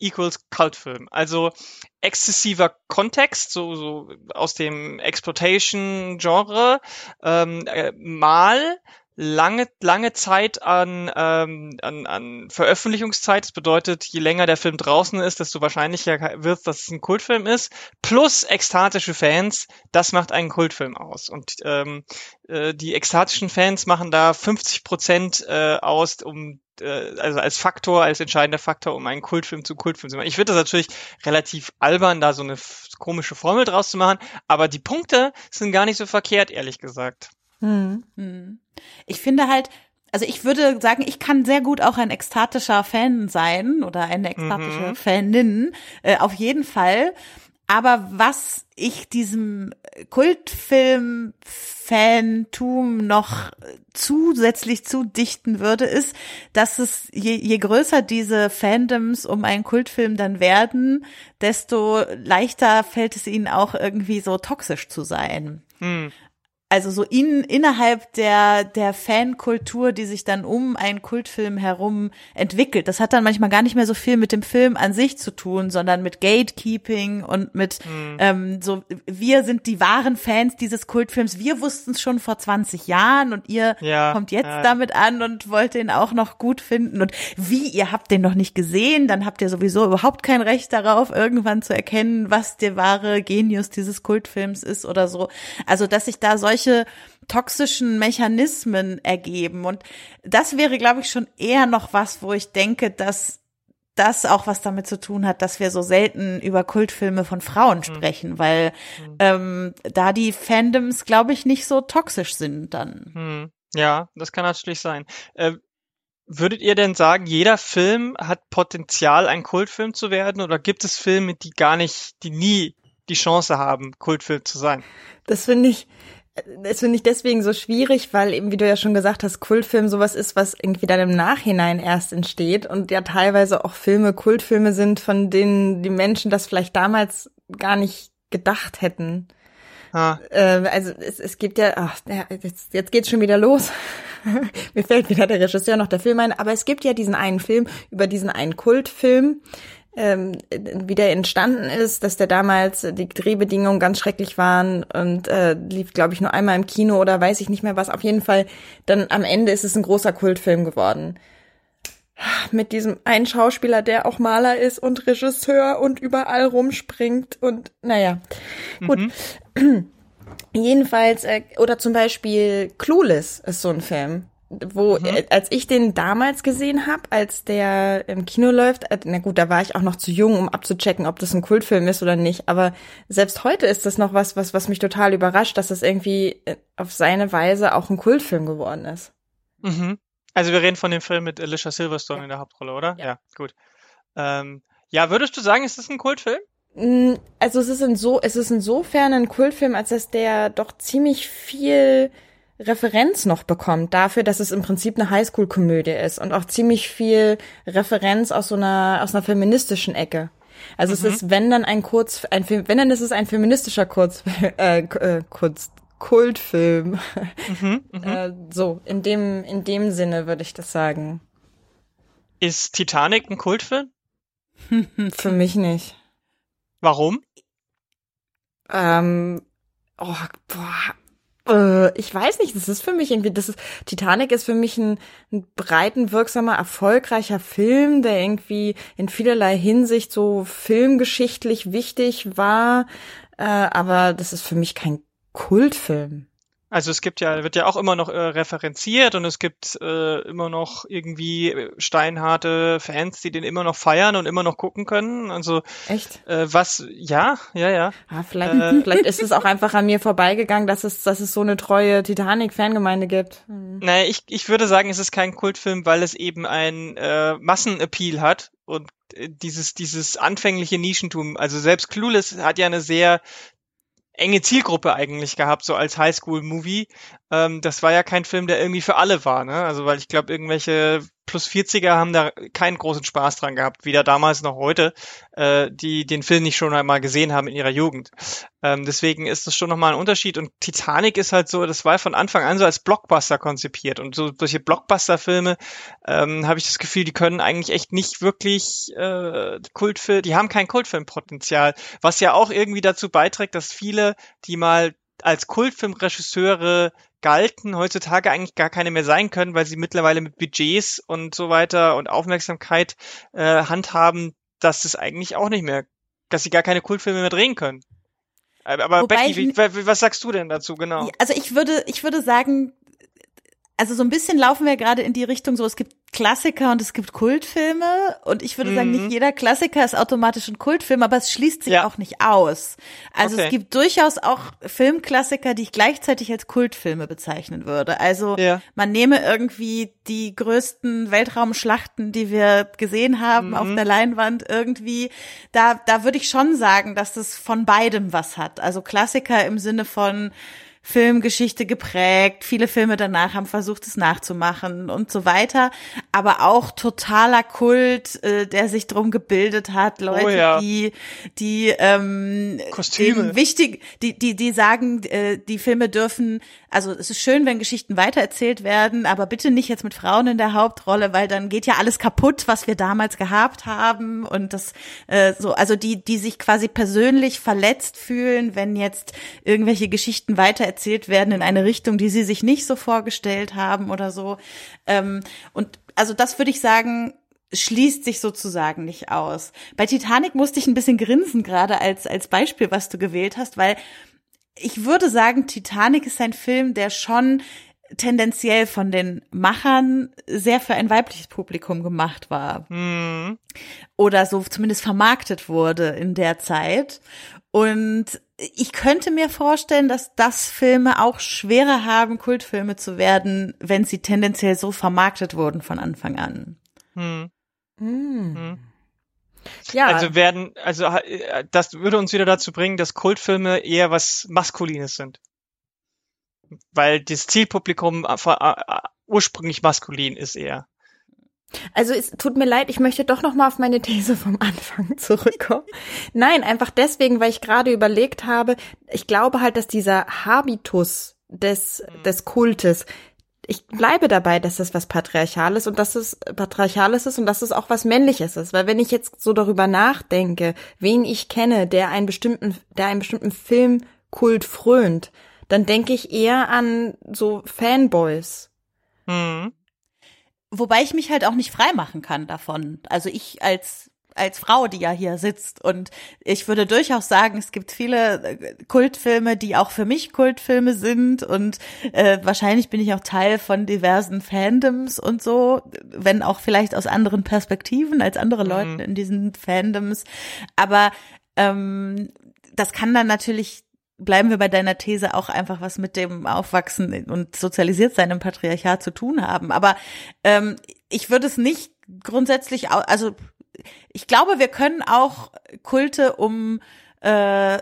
equals Kultfilm. Also exzessiver Kontext, so, so aus dem Exploitation-Genre, ähm, äh, mal lange, lange Zeit an, ähm, an, an Veröffentlichungszeit. Das bedeutet, je länger der Film draußen ist, desto wahrscheinlicher wird, dass es ein Kultfilm ist. Plus ekstatische Fans, das macht einen Kultfilm aus. Und ähm, äh, die ekstatischen Fans machen da 50 Prozent äh, aus, um äh, also als Faktor, als entscheidender Faktor, um einen Kultfilm zu Kultfilm zu machen. Ich finde das natürlich relativ albern, da so eine komische Formel draus zu machen, aber die Punkte sind gar nicht so verkehrt, ehrlich gesagt. Hm. hm. Ich finde halt, also ich würde sagen, ich kann sehr gut auch ein ekstatischer Fan sein oder eine ekstatische mhm. Fanin, äh, auf jeden Fall. Aber was ich diesem Kultfilm-Fantum noch zusätzlich zudichten würde, ist, dass es je, je größer diese Fandoms um einen Kultfilm dann werden, desto leichter fällt es ihnen auch irgendwie so toxisch zu sein. Hm also so in, innerhalb der, der Fankultur, die sich dann um einen Kultfilm herum entwickelt. Das hat dann manchmal gar nicht mehr so viel mit dem Film an sich zu tun, sondern mit Gatekeeping und mit mhm. ähm, so, wir sind die wahren Fans dieses Kultfilms. Wir wussten es schon vor 20 Jahren und ihr ja, kommt jetzt ja. damit an und wollt den auch noch gut finden. Und wie, ihr habt den noch nicht gesehen, dann habt ihr sowieso überhaupt kein Recht darauf, irgendwann zu erkennen, was der wahre Genius dieses Kultfilms ist oder so. Also, dass sich da solche solche toxischen Mechanismen ergeben. Und das wäre, glaube ich, schon eher noch was, wo ich denke, dass das auch was damit zu tun hat, dass wir so selten über Kultfilme von Frauen mhm. sprechen, weil mhm. ähm, da die Fandoms, glaube ich, nicht so toxisch sind dann. Mhm. Ja, das kann natürlich sein. Äh, würdet ihr denn sagen, jeder Film hat Potenzial, ein Kultfilm zu werden, oder gibt es Filme, die gar nicht, die nie die Chance haben, Kultfilm zu sein? Das finde ich, das finde ich deswegen so schwierig, weil eben, wie du ja schon gesagt hast, Kultfilm sowas ist, was irgendwie dann im Nachhinein erst entsteht und ja teilweise auch Filme Kultfilme sind, von denen die Menschen das vielleicht damals gar nicht gedacht hätten. Ah. Äh, also es, es gibt ja, ach, jetzt, jetzt geht's schon wieder los. Mir fällt wieder der Regisseur noch der Film ein, aber es gibt ja diesen einen Film über diesen einen Kultfilm, ähm, wie der entstanden ist, dass der damals die Drehbedingungen ganz schrecklich waren und äh, lief, glaube ich, nur einmal im Kino oder weiß ich nicht mehr was. Auf jeden Fall, dann am Ende ist es ein großer Kultfilm geworden. Mit diesem einen Schauspieler, der auch Maler ist und Regisseur und überall rumspringt und naja, gut. Mhm. Jedenfalls, äh, oder zum Beispiel Clueless ist so ein Film wo mhm. Äh, als ich den damals gesehen habe, als der im Kino läuft, äh, na gut, da war ich auch noch zu jung, um abzuchecken, ob das ein Kultfilm ist oder nicht. Aber selbst heute ist das noch was, was was mich total überrascht, dass das irgendwie äh, auf seine Weise auch ein Kultfilm geworden ist. Mhm. Also wir reden von dem Film mit Alicia Silverstone ja. in der Hauptrolle, oder? Ja, ja gut. Ähm, ja, würdest du sagen, ist das ein Kultfilm? Mm, also es ist in so, es ist insofern ein Kultfilm, als dass der doch ziemlich viel Referenz noch bekommt dafür, dass es im Prinzip eine Highschool-Komödie ist und auch ziemlich viel Referenz aus so einer, aus einer feministischen Ecke. Also mhm. es ist, wenn dann ein Kurz, ein Film, wenn dann ist es ein feministischer Kurz, äh, äh, Kurz, Kultfilm. Mhm, mh. äh, so, in dem, in dem Sinne würde ich das sagen. Ist Titanic ein Kultfilm? Für mich nicht. Warum? Ähm, oh, boah, äh, ich weiß nicht, das ist für mich irgendwie, das ist, Titanic ist für mich ein, ein breiten, wirksamer, erfolgreicher Film, der irgendwie in vielerlei Hinsicht so filmgeschichtlich wichtig war, äh, aber das ist für mich kein Kultfilm. Also es gibt ja, wird ja auch immer noch äh, referenziert und es gibt äh, immer noch irgendwie steinharte Fans, die den immer noch feiern und immer noch gucken können. Also echt? Äh, was? Ja, ja, ja. Ah, vielleicht, äh, vielleicht ist es auch einfach an mir vorbeigegangen, dass es, dass es so eine treue Titanic-Fangemeinde gibt. Hm. Naja, ich, ich würde sagen, es ist kein Kultfilm, weil es eben ein äh, Massenappeal hat und äh, dieses dieses anfängliche Nischentum. Also selbst Clueless hat ja eine sehr enge Zielgruppe eigentlich gehabt, so als Highschool-Movie. Ähm, das war ja kein Film, der irgendwie für alle war, ne? Also weil ich glaube, irgendwelche plus 40er haben da keinen großen Spaß dran gehabt, weder damals noch heute, äh, die den Film nicht schon einmal gesehen haben in ihrer Jugend. Ähm, deswegen ist das schon nochmal ein Unterschied. Und Titanic ist halt so, das war von Anfang an so als Blockbuster konzipiert. Und so solche Blockbuster-Filme ähm, habe ich das Gefühl, die können eigentlich echt nicht wirklich äh, Kultfilm, die haben kein Kultfilmpotenzial, was ja auch irgendwie dazu beiträgt, dass viele, die mal als Kultfilmregisseure galten, heutzutage eigentlich gar keine mehr sein können, weil sie mittlerweile mit Budgets und so weiter und Aufmerksamkeit äh, handhaben, dass es eigentlich auch nicht mehr, dass sie gar keine Kultfilme mehr drehen können. Aber Wobei Becky, wie, was sagst du denn dazu genau? Also ich würde, ich würde sagen, also so ein bisschen laufen wir gerade in die Richtung so, es gibt Klassiker und es gibt Kultfilme und ich würde mhm. sagen, nicht mhm. jeder Klassiker ist automatisch ein Kultfilm, aber es schließt sich ja. auch nicht aus. Also okay. es gibt durchaus auch Filmklassiker, die ich gleichzeitig als Kultfilme bezeichnen würde. Also ja. man nehme irgendwie die größten Weltraumschlachten, die wir gesehen haben mhm. auf der Leinwand irgendwie, da da würde ich schon sagen, dass das von beidem was hat. Also Klassiker im Sinne von Filmgeschichte geprägt. Viele Filme danach haben versucht, es nachzumachen und so weiter. Aber auch totaler Kult, äh, der sich drum gebildet hat. Leute, oh ja. die, die ähm, Kostüme. wichtig, die, die, die sagen, äh, die Filme dürfen, also es ist schön, wenn Geschichten weitererzählt werden, aber bitte nicht jetzt mit Frauen in der Hauptrolle, weil dann geht ja alles kaputt, was wir damals gehabt haben. Und das äh, so, also die, die sich quasi persönlich verletzt fühlen, wenn jetzt irgendwelche Geschichten weiter erzählt werden in eine Richtung, die sie sich nicht so vorgestellt haben oder so. Ähm, und also das würde ich sagen, schließt sich sozusagen nicht aus. Bei Titanic musste ich ein bisschen grinsen, gerade als, als Beispiel, was du gewählt hast, weil ich würde sagen, Titanic ist ein Film, der schon tendenziell von den Machern sehr für ein weibliches Publikum gemacht war. Mhm. Oder so zumindest vermarktet wurde in der Zeit. Und ich könnte mir vorstellen, dass das Filme auch schwerer haben, Kultfilme zu werden, wenn sie tendenziell so vermarktet wurden von Anfang an. Hm. Hm. hm. Ja. Also werden, also äh, das würde uns wieder dazu bringen, dass Kultfilme eher was Maskulines sind. Weil das Zielpublikum äh, äh, ursprünglich maskulin ist eher. Also es tut mir leid, ich möchte doch noch mal auf meine These vom Anfang zurückkommen. Nein, einfach deswegen, weil ich gerade überlegt habe, ich glaube halt, dass dieser Habitus des mhm. des Kultes ich bleibe dabei, dass das was Patriarchales und dass es Patriarchales ist und dass es auch was Männliches ist. Weil wenn ich jetzt so darüber nachdenke, wen ich kenne, der einen bestimmten, der einen bestimmten Filmkult frönt, dann denke ich eher an so Fanboys. Mhm. Wobei ich mich halt auch nicht frei machen kann davon. Also ich als als Frau, die ja hier sitzt. Und ich würde durchaus sagen, es gibt viele äh, Kultfilme, die auch für mich Kultfilme sind. Und äh, wahrscheinlich bin ich auch Teil von diversen Fandoms und so, wenn auch vielleicht aus anderen Perspektiven als andere mhm. Leute in diesen Fandoms. Aber ähm, das kann dann natürlich bleiben wir bei deiner These auch einfach was mit dem Aufwachsen und sozialisiert sein im Patriarchat zu tun haben. Aber ähm, ich würde es nicht grundsätzlich, also ich glaube, wir können auch Kulte um äh,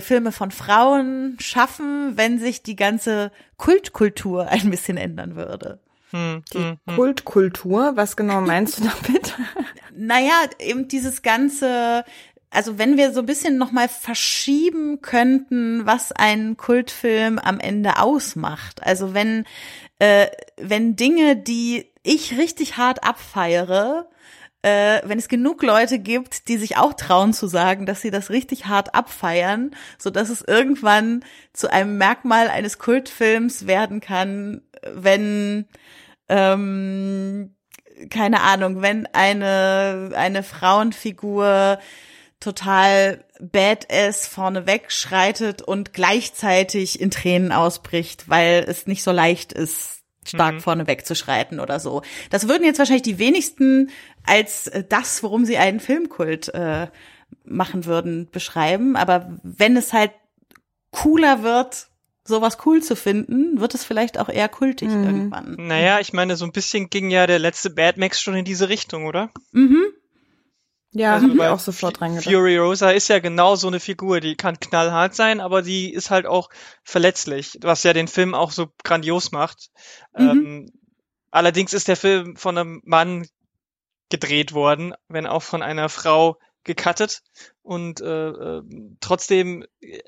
Filme von Frauen schaffen, wenn sich die ganze Kultkultur ein bisschen ändern würde. Hm, die hm, hm. Kultkultur, was genau meinst du damit? naja, eben dieses ganze, also wenn wir so ein bisschen nochmal verschieben könnten, was einen Kultfilm am Ende ausmacht. Also wenn, äh, wenn Dinge, die ich richtig hart abfeiere, äh, wenn es genug Leute gibt, die sich auch trauen zu sagen, dass sie das richtig hart abfeiern, so dass es irgendwann zu einem Merkmal eines Kultfilms werden kann, wenn ähm, keine Ahnung, wenn eine eine Frauenfigur total badass vorneweg schreitet und gleichzeitig in Tränen ausbricht, weil es nicht so leicht ist, stark mhm. vorne wegzuschreiten oder so. Das würden jetzt wahrscheinlich die wenigsten als äh, das, worum sie einen Filmkult äh, machen würden, beschreiben. Aber wenn es halt cooler wird, sowas cool zu finden, wird es vielleicht auch eher kultig mhm. irgendwann. Naja, ich meine, so ein bisschen ging ja der letzte Bad Max schon in diese Richtung, oder? Mhm. Ja, also, habe auch sofort dran gedacht. Fury Rosa ist ja genau so eine Figur, die kann knallhart sein, aber die ist halt auch verletzlich, was ja den Film auch so grandios macht. Mhm. Ähm, allerdings ist der Film von einem Mann gedreht worden, wenn auch von einer Frau gecuttet und äh, äh, trotzdem,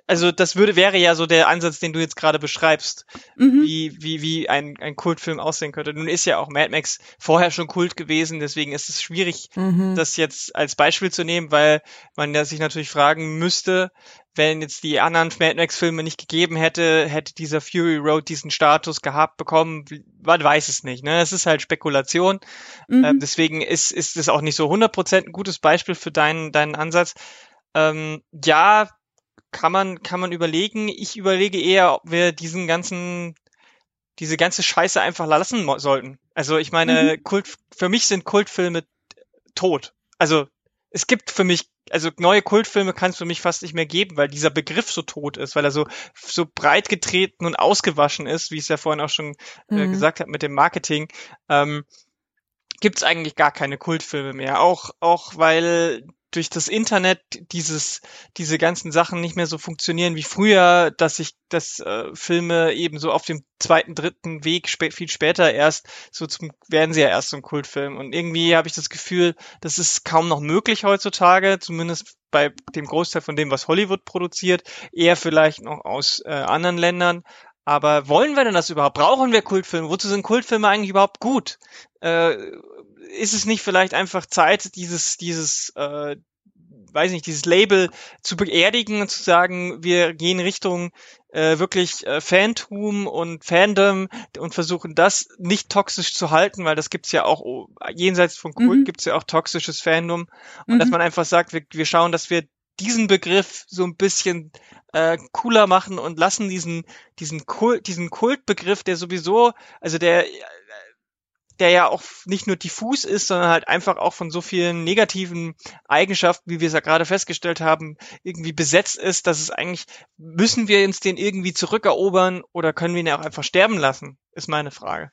also das würde wäre ja so der Ansatz, den du jetzt gerade beschreibst, mhm. wie wie wie ein ein Kultfilm aussehen könnte. Nun ist ja auch Mad Max vorher schon Kult gewesen, deswegen ist es schwierig, mhm. das jetzt als Beispiel zu nehmen, weil man ja sich natürlich fragen müsste, wenn jetzt die anderen Mad Max-Filme nicht gegeben hätte, hätte dieser Fury Road diesen Status gehabt bekommen. Man weiß es nicht. Ne? Es ist halt Spekulation. Mhm. Ähm, deswegen ist ist es auch nicht so 100% ein gutes Beispiel für deinen deinen Ansatz. Ähm, ja, kann man kann man überlegen. Ich überlege eher, ob wir diesen ganzen diese ganze Scheiße einfach lassen sollten. Also ich meine, mhm. Kult für mich sind Kultfilme tot. Also es gibt für mich also neue Kultfilme kann es für mich fast nicht mehr geben, weil dieser Begriff so tot ist, weil er so so breit getreten und ausgewaschen ist, wie ich es ja vorhin auch schon äh, mhm. gesagt habe mit dem Marketing. Ähm, gibt es eigentlich gar keine Kultfilme mehr. Auch auch weil durch das Internet dieses, diese ganzen Sachen nicht mehr so funktionieren wie früher, dass ich, dass äh, Filme eben so auf dem zweiten, dritten Weg spä viel später erst so zum, werden sie ja erst zum Kultfilm. Und irgendwie habe ich das Gefühl, das ist kaum noch möglich heutzutage, zumindest bei dem Großteil von dem, was Hollywood produziert, eher vielleicht noch aus äh, anderen Ländern. Aber wollen wir denn das überhaupt? Brauchen wir Kultfilme? Wozu sind Kultfilme eigentlich überhaupt gut? Äh, ist es nicht vielleicht einfach Zeit, dieses, dieses, äh, weiß nicht, dieses Label zu beerdigen und zu sagen, wir gehen Richtung äh, wirklich äh, Fantum und Fandom und versuchen das nicht toxisch zu halten, weil das gibt's ja auch oh, jenseits von Kult mhm. gibt's ja auch toxisches Fandom und mhm. dass man einfach sagt, wir, wir schauen, dass wir diesen Begriff so ein bisschen äh, cooler machen und lassen diesen diesen Kult diesen Kultbegriff, der sowieso, also der der ja auch nicht nur diffus ist, sondern halt einfach auch von so vielen negativen Eigenschaften, wie wir es ja gerade festgestellt haben, irgendwie besetzt ist, dass es eigentlich, müssen wir uns den irgendwie zurückerobern oder können wir ihn ja auch einfach sterben lassen, ist meine Frage.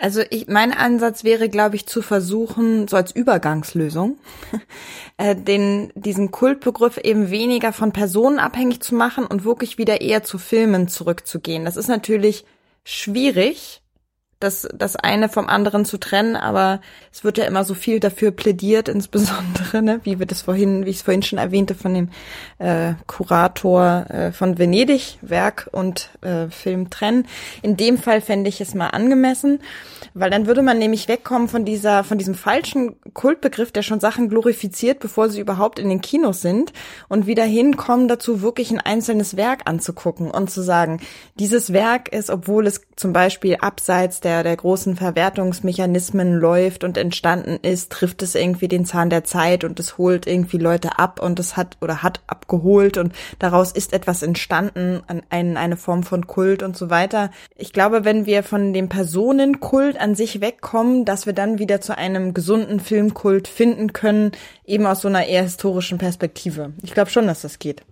Also ich, mein Ansatz wäre, glaube ich, zu versuchen, so als Übergangslösung, äh, den, diesen Kultbegriff eben weniger von Personen abhängig zu machen und wirklich wieder eher zu Filmen zurückzugehen. Das ist natürlich schwierig, das, das eine vom anderen zu trennen, aber es wird ja immer so viel dafür plädiert, insbesondere, ne, wie wir das vorhin, wie ich es vorhin schon erwähnte, von dem äh, Kurator äh, von Venedig, Werk und äh, Film trennen. In dem Fall fände ich es mal angemessen, weil dann würde man nämlich wegkommen von dieser, von diesem falschen Kultbegriff, der schon Sachen glorifiziert, bevor sie überhaupt in den Kinos sind, und wieder hinkommen dazu, wirklich ein einzelnes Werk anzugucken und zu sagen, dieses Werk ist, obwohl es zum Beispiel abseits der der, großen Verwertungsmechanismen läuft und entstanden ist, trifft es irgendwie den Zahn der Zeit und es holt irgendwie Leute ab und es hat oder hat abgeholt und daraus ist etwas entstanden, ein, eine Form von Kult und so weiter. Ich glaube, wenn wir von dem Personenkult an sich wegkommen, dass wir dann wieder zu einem gesunden Filmkult finden können, eben aus so einer eher historischen Perspektive. Ich glaube schon, dass das geht.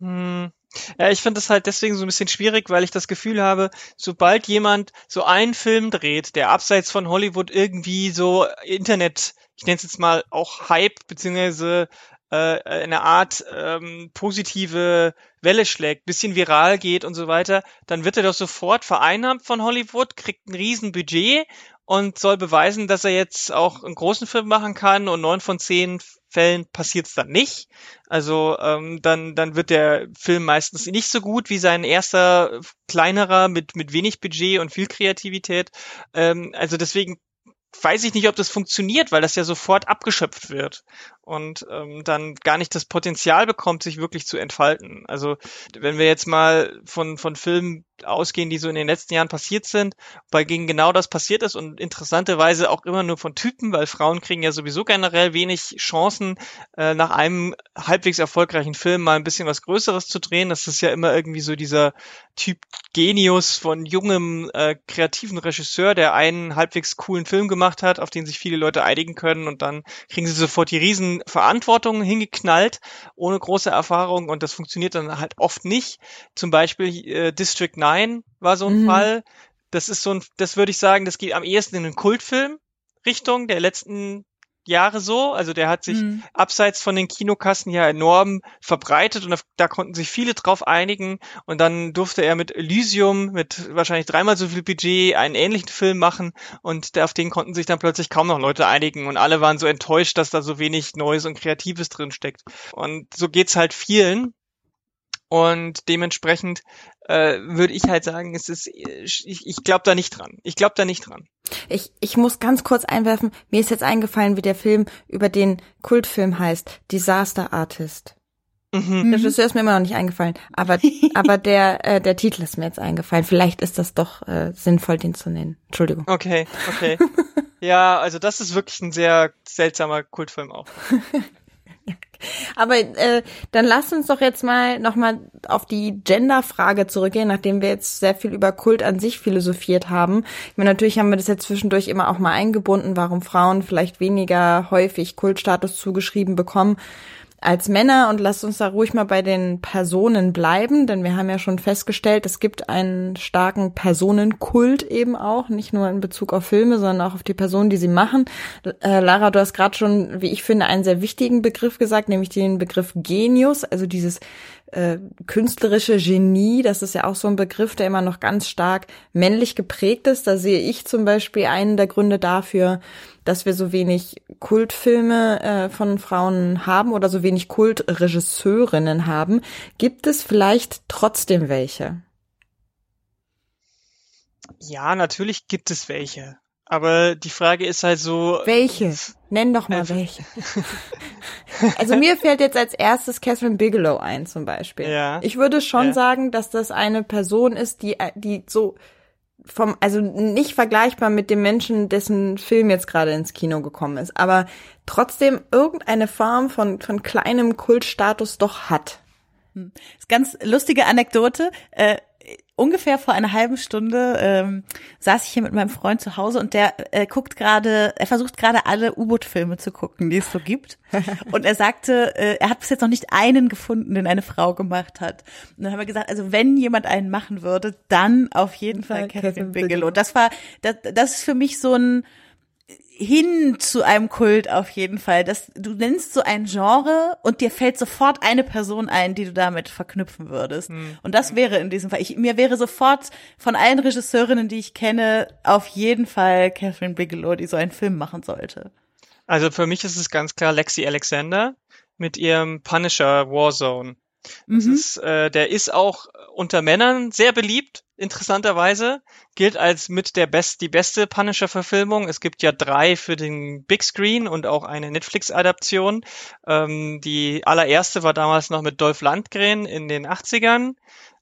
Hm. Ja, ich finde das halt deswegen so ein bisschen schwierig, weil ich das Gefühl habe, sobald jemand so einen Film dreht, der abseits von Hollywood irgendwie so Internet, ich nenne es jetzt mal auch Hype, beziehungsweise äh, eine Art ähm, positive Welle schlägt, bisschen viral geht und so weiter, dann wird er doch sofort vereinnahmt von Hollywood, kriegt ein Riesenbudget und soll beweisen, dass er jetzt auch einen großen Film machen kann und neun von zehn Fällen passiert es dann nicht. Also ähm, dann, dann wird der Film meistens nicht so gut wie sein erster kleinerer mit, mit wenig Budget und viel Kreativität. Ähm, also deswegen weiß ich nicht, ob das funktioniert, weil das ja sofort abgeschöpft wird und ähm, dann gar nicht das Potenzial bekommt, sich wirklich zu entfalten. Also wenn wir jetzt mal von, von Filmen ausgehen, die so in den letzten Jahren passiert sind, bei gegen genau das passiert ist und interessanterweise auch immer nur von Typen, weil Frauen kriegen ja sowieso generell wenig Chancen, äh, nach einem halbwegs erfolgreichen Film mal ein bisschen was Größeres zu drehen. Das ist ja immer irgendwie so dieser Typ Genius von jungem äh, kreativen Regisseur, der einen halbwegs coolen Film gemacht hat, auf den sich viele Leute einigen können und dann kriegen sie sofort die riesen Verantwortung hingeknallt, ohne große Erfahrung und das funktioniert dann halt oft nicht. Zum Beispiel äh, District 9 war so ein mhm. Fall. Das ist so ein, das würde ich sagen, das geht am ehesten in einen Kultfilm Richtung der letzten Jahre so. Also der hat sich mhm. abseits von den Kinokassen ja enorm verbreitet und da konnten sich viele drauf einigen. Und dann durfte er mit Elysium, mit wahrscheinlich dreimal so viel Budget, einen ähnlichen Film machen und auf den konnten sich dann plötzlich kaum noch Leute einigen und alle waren so enttäuscht, dass da so wenig Neues und Kreatives drin steckt. Und so geht's halt vielen. Und dementsprechend äh, würde ich halt sagen, es ist, ich, ich glaube da nicht dran. Ich glaube da nicht dran. Ich, ich muss ganz kurz einwerfen, mir ist jetzt eingefallen, wie der Film über den Kultfilm heißt, Disaster Artist. Mhm. Der Regisseur ist mir immer noch nicht eingefallen, aber aber der äh, der Titel ist mir jetzt eingefallen. Vielleicht ist das doch äh, sinnvoll, den zu nennen. Entschuldigung. Okay, okay. ja, also das ist wirklich ein sehr seltsamer Kultfilm auch. Aber äh, dann lass uns doch jetzt mal nochmal auf die Gender-Frage zurückgehen, nachdem wir jetzt sehr viel über Kult an sich philosophiert haben. Ich meine, natürlich haben wir das jetzt zwischendurch immer auch mal eingebunden, warum Frauen vielleicht weniger häufig Kultstatus zugeschrieben bekommen als Männer und lasst uns da ruhig mal bei den Personen bleiben, denn wir haben ja schon festgestellt, es gibt einen starken Personenkult eben auch, nicht nur in Bezug auf Filme, sondern auch auf die Personen, die sie machen. Äh, Lara, du hast gerade schon, wie ich finde, einen sehr wichtigen Begriff gesagt, nämlich den Begriff Genius, also dieses äh, künstlerische Genie, das ist ja auch so ein Begriff, der immer noch ganz stark männlich geprägt ist. Da sehe ich zum Beispiel einen der Gründe dafür, dass wir so wenig Kultfilme äh, von Frauen haben oder so wenig Kultregisseurinnen haben. Gibt es vielleicht trotzdem welche? Ja, natürlich gibt es welche. Aber die Frage ist halt so. Welche? Nenn doch mal äh, welche. also mir fällt jetzt als erstes Catherine Bigelow ein zum Beispiel. Ja. Ich würde schon ja. sagen, dass das eine Person ist, die, äh, die so vom, also nicht vergleichbar mit dem Menschen, dessen Film jetzt gerade ins Kino gekommen ist, aber trotzdem irgendeine Form von, von kleinem Kultstatus doch hat. Hm. ist ganz lustige Anekdote. Äh, ungefähr vor einer halben Stunde ähm, saß ich hier mit meinem Freund zu Hause und der äh, guckt gerade, er versucht gerade alle U-Boot-Filme zu gucken, die es so gibt. Und er sagte, äh, er hat bis jetzt noch nicht einen gefunden, den eine Frau gemacht hat. Und dann haben wir gesagt, also wenn jemand einen machen würde, dann auf jeden Fall Catherine Bigelow. Das war, das, das ist für mich so ein hin zu einem Kult auf jeden Fall. Das, du nennst so ein Genre und dir fällt sofort eine Person ein, die du damit verknüpfen würdest. Mhm. Und das wäre in diesem Fall, ich, mir wäre sofort von allen Regisseurinnen, die ich kenne, auf jeden Fall Catherine Bigelow, die so einen Film machen sollte. Also für mich ist es ganz klar Lexi Alexander mit ihrem Punisher Warzone. Das mhm. ist, äh, der ist auch unter Männern sehr beliebt, interessanterweise. Gilt als mit der best, die beste Punisher-Verfilmung. Es gibt ja drei für den Big Screen und auch eine Netflix-Adaption. Ähm, die allererste war damals noch mit Dolph Landgren in den 80ern.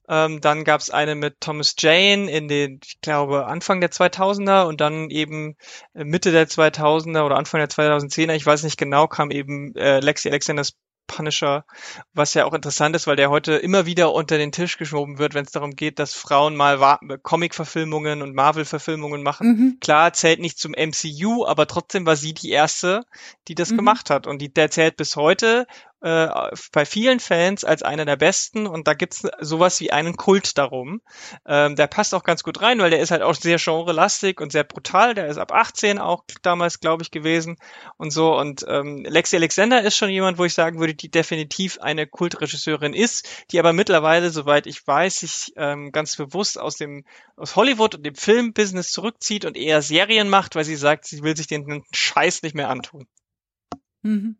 Ähm, dann gab es eine mit Thomas Jane in den, ich glaube, Anfang der 2000er und dann eben Mitte der 2000er oder Anfang der 2010er, ich weiß nicht genau, kam eben äh, Lexi Alexanders Punisher, was ja auch interessant ist, weil der heute immer wieder unter den Tisch geschoben wird, wenn es darum geht, dass Frauen mal Comic-Verfilmungen und Marvel-Verfilmungen machen. Mhm. Klar, zählt nicht zum MCU, aber trotzdem war sie die erste, die das mhm. gemacht hat. Und die, der zählt bis heute äh, bei vielen Fans als einer der besten und da gibt's sowas wie einen Kult darum. Ähm, der passt auch ganz gut rein, weil der ist halt auch sehr genrelastig und sehr brutal. Der ist ab 18 auch damals, glaube ich, gewesen und so. Und ähm, Lexi Alexander ist schon jemand, wo ich sagen würde, die definitiv eine Kultregisseurin ist, die aber mittlerweile, soweit ich weiß, sich ähm, ganz bewusst aus dem aus Hollywood und dem Filmbusiness zurückzieht und eher Serien macht, weil sie sagt, sie will sich den Scheiß nicht mehr antun. Mhm.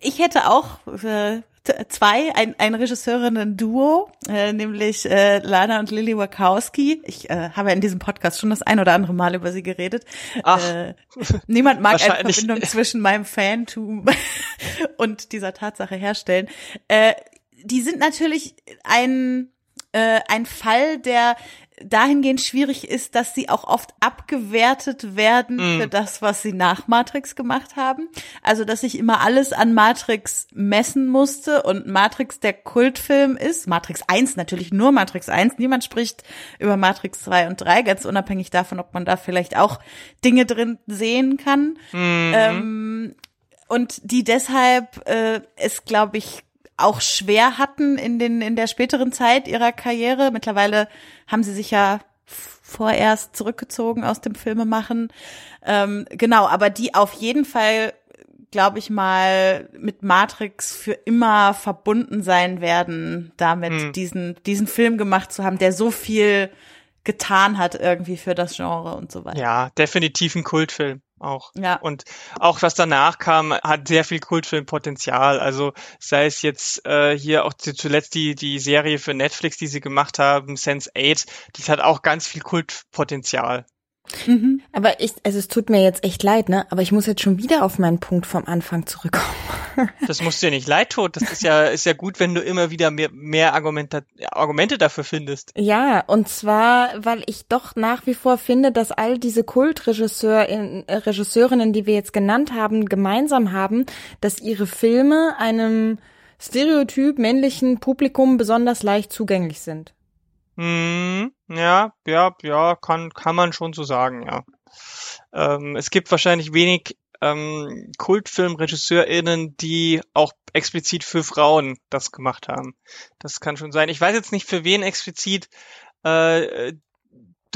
Ich hätte auch äh, zwei, ein, ein Regisseurinnen-Duo, äh, nämlich äh, Lana und Lily Wachowski. Ich äh, habe in diesem Podcast schon das ein oder andere Mal über sie geredet. Ach, äh, niemand mag eine Verbindung zwischen meinem Fantum und dieser Tatsache herstellen. Äh, die sind natürlich ein äh, ein Fall, der dahingehend schwierig ist, dass sie auch oft abgewertet werden mm. für das, was sie nach Matrix gemacht haben. Also, dass ich immer alles an Matrix messen musste und Matrix der Kultfilm ist. Matrix 1 natürlich nur Matrix 1. Niemand spricht über Matrix 2 und 3, ganz unabhängig davon, ob man da vielleicht auch Dinge drin sehen kann. Mm. Ähm, und die deshalb äh, es, glaube ich, auch schwer hatten in den in der späteren Zeit ihrer Karriere. Mittlerweile haben sie sich ja vorerst zurückgezogen aus dem Filmemachen. Ähm, genau, aber die auf jeden Fall, glaube ich mal, mit Matrix für immer verbunden sein werden, damit hm. diesen diesen Film gemacht zu haben, der so viel getan hat irgendwie für das Genre und so weiter. Ja, definitiv ein Kultfilm auch. Ja. Und auch was danach kam, hat sehr viel Kultfilmpotenzial. Also sei es jetzt äh, hier auch zuletzt die, die Serie für Netflix, die sie gemacht haben, Sense 8, die hat auch ganz viel Kultpotenzial. Mhm. Aber ich, also es tut mir jetzt echt leid, ne? Aber ich muss jetzt schon wieder auf meinen Punkt vom Anfang zurückkommen. das musst dir nicht leid tun. Das ist ja, ist ja gut, wenn du immer wieder mehr, mehr Argumente, Argumente dafür findest. Ja, und zwar, weil ich doch nach wie vor finde, dass all diese Kultregisseurinnen, äh, Regisseurinnen, die wir jetzt genannt haben, gemeinsam haben, dass ihre Filme einem Stereotyp männlichen Publikum besonders leicht zugänglich sind. Hm, ja, ja, ja, kann, kann man schon so sagen, ja. Ähm, es gibt wahrscheinlich wenig ähm, KultfilmregisseurInnen, die auch explizit für Frauen das gemacht haben. Das kann schon sein. Ich weiß jetzt nicht, für wen explizit äh,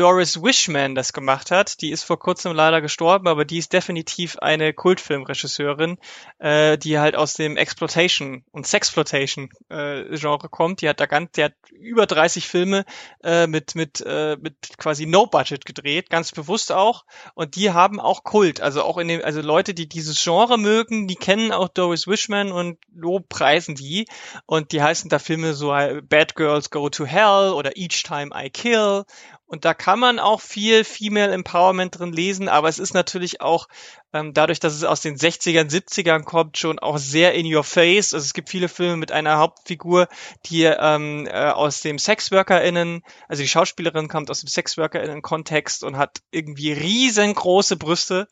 Doris Wishman das gemacht hat. Die ist vor kurzem leider gestorben, aber die ist definitiv eine Kultfilmregisseurin, äh, die halt aus dem Exploitation und Sexploitation äh, Genre kommt. Die hat da ganz, die hat über 30 Filme äh, mit mit äh, mit quasi No Budget gedreht, ganz bewusst auch. Und die haben auch Kult, also auch in dem, also Leute, die dieses Genre mögen, die kennen auch Doris Wishman und lobpreisen die. Und die heißen da Filme so äh, Bad Girls Go to Hell oder Each Time I Kill und da kann man auch viel Female Empowerment drin lesen, aber es ist natürlich auch ähm, dadurch, dass es aus den 60ern, 70ern kommt, schon auch sehr in your face. Also es gibt viele Filme mit einer Hauptfigur, die ähm, äh, aus dem SexworkerInnen, also die Schauspielerin kommt aus dem SexworkerInnen-Kontext und hat irgendwie riesengroße Brüste,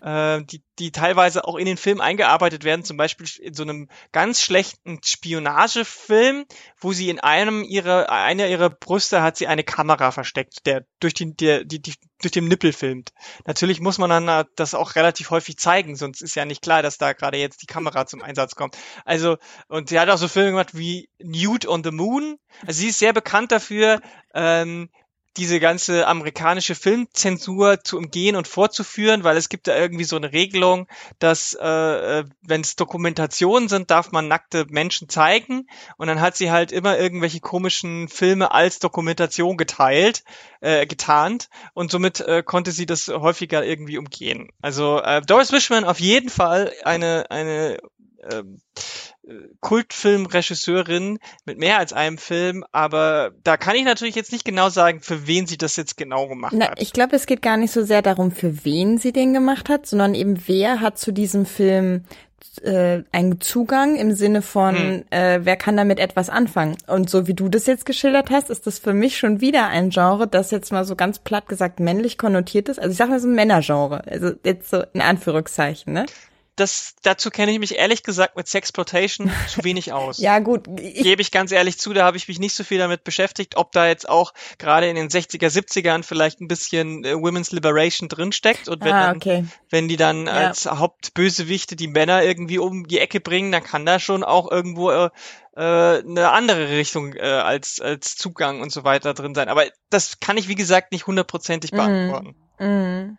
äh, die, die teilweise auch in den Film eingearbeitet werden, zum Beispiel in so einem ganz schlechten Spionagefilm, wo sie in einem ihrer, einer ihrer Brüste hat sie eine Kamera versteckt der durch den, der, die, die, durch den Nippel filmt. Natürlich muss man dann das auch relativ häufig zeigen, sonst ist ja nicht klar, dass da gerade jetzt die Kamera zum Einsatz kommt. Also, und sie hat auch so Filme gemacht wie Nude on the Moon. Also sie ist sehr bekannt dafür, ähm, diese ganze amerikanische Filmzensur zu umgehen und vorzuführen, weil es gibt da irgendwie so eine Regelung, dass äh, äh wenn es Dokumentationen sind, darf man nackte Menschen zeigen und dann hat sie halt immer irgendwelche komischen Filme als Dokumentation geteilt, äh, getarnt und somit äh, konnte sie das häufiger irgendwie umgehen. Also äh, Doris Wishman auf jeden Fall eine eine ähm, Kultfilmregisseurin mit mehr als einem Film, aber da kann ich natürlich jetzt nicht genau sagen, für wen sie das jetzt genau gemacht Na, hat. Ich glaube, es geht gar nicht so sehr darum, für wen sie den gemacht hat, sondern eben wer hat zu diesem Film äh, einen Zugang im Sinne von, hm. äh, wer kann damit etwas anfangen. Und so wie du das jetzt geschildert hast, ist das für mich schon wieder ein Genre, das jetzt mal so ganz platt gesagt männlich konnotiert ist. Also ich sag mal so ein Männergenre, also jetzt so in Anführungszeichen, ne? Das, dazu kenne ich mich ehrlich gesagt mit Sexploitation zu wenig aus. ja, gut. Gebe ich ganz ehrlich zu, da habe ich mich nicht so viel damit beschäftigt, ob da jetzt auch gerade in den 60er, 70ern vielleicht ein bisschen äh, Women's Liberation drinsteckt und wenn, ah, okay. dann, wenn die dann ja. als Hauptbösewichte die Männer irgendwie um die Ecke bringen, dann kann da schon auch irgendwo äh, äh, eine andere Richtung äh, als, als Zugang und so weiter drin sein. Aber das kann ich, wie gesagt, nicht hundertprozentig mhm. beantworten. Mm. Mm.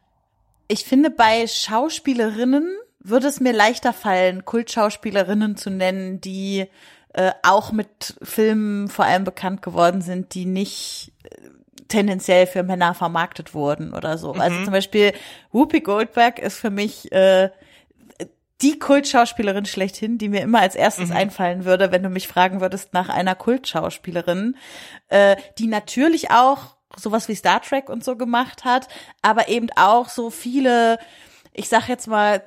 Ich finde, bei Schauspielerinnen würde es mir leichter fallen, Kultschauspielerinnen zu nennen, die äh, auch mit Filmen vor allem bekannt geworden sind, die nicht äh, tendenziell für Männer vermarktet wurden oder so. Also mhm. Also zum Beispiel Whoopi Goldberg ist für mich äh, die Kultschauspielerin schlechthin, die mir immer als erstes mhm. einfallen würde, wenn du mich fragen würdest nach einer Kultschauspielerin, äh, die natürlich auch sowas wie Star Trek und so gemacht hat, aber eben auch so viele, ich sag jetzt mal,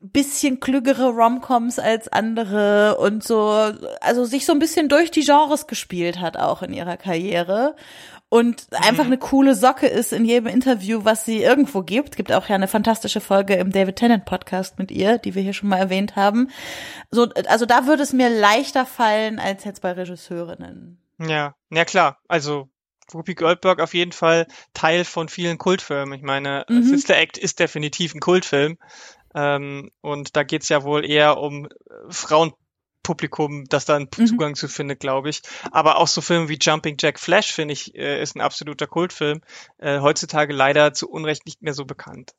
bisschen klügere Romcoms als andere und so, also sich so ein bisschen durch die Genres gespielt hat auch in ihrer Karriere und einfach mhm. eine coole Socke ist in jedem Interview, was sie irgendwo gibt. Gibt auch ja eine fantastische Folge im David Tennant Podcast mit ihr, die wir hier schon mal erwähnt haben. So, also da würde es mir leichter fallen als jetzt bei Regisseurinnen. Ja, ja klar. Also Whoopi Goldberg auf jeden Fall Teil von vielen Kultfilmen. Ich meine, mhm. Sister Act ist definitiv ein Kultfilm. Ähm, und da geht's ja wohl eher um Frauen Publikum, das da einen mhm. Zugang zu findet, glaube ich. Aber auch so Filme wie Jumping Jack Flash, finde ich, äh, ist ein absoluter Kultfilm. Äh, heutzutage leider zu Unrecht nicht mehr so bekannt.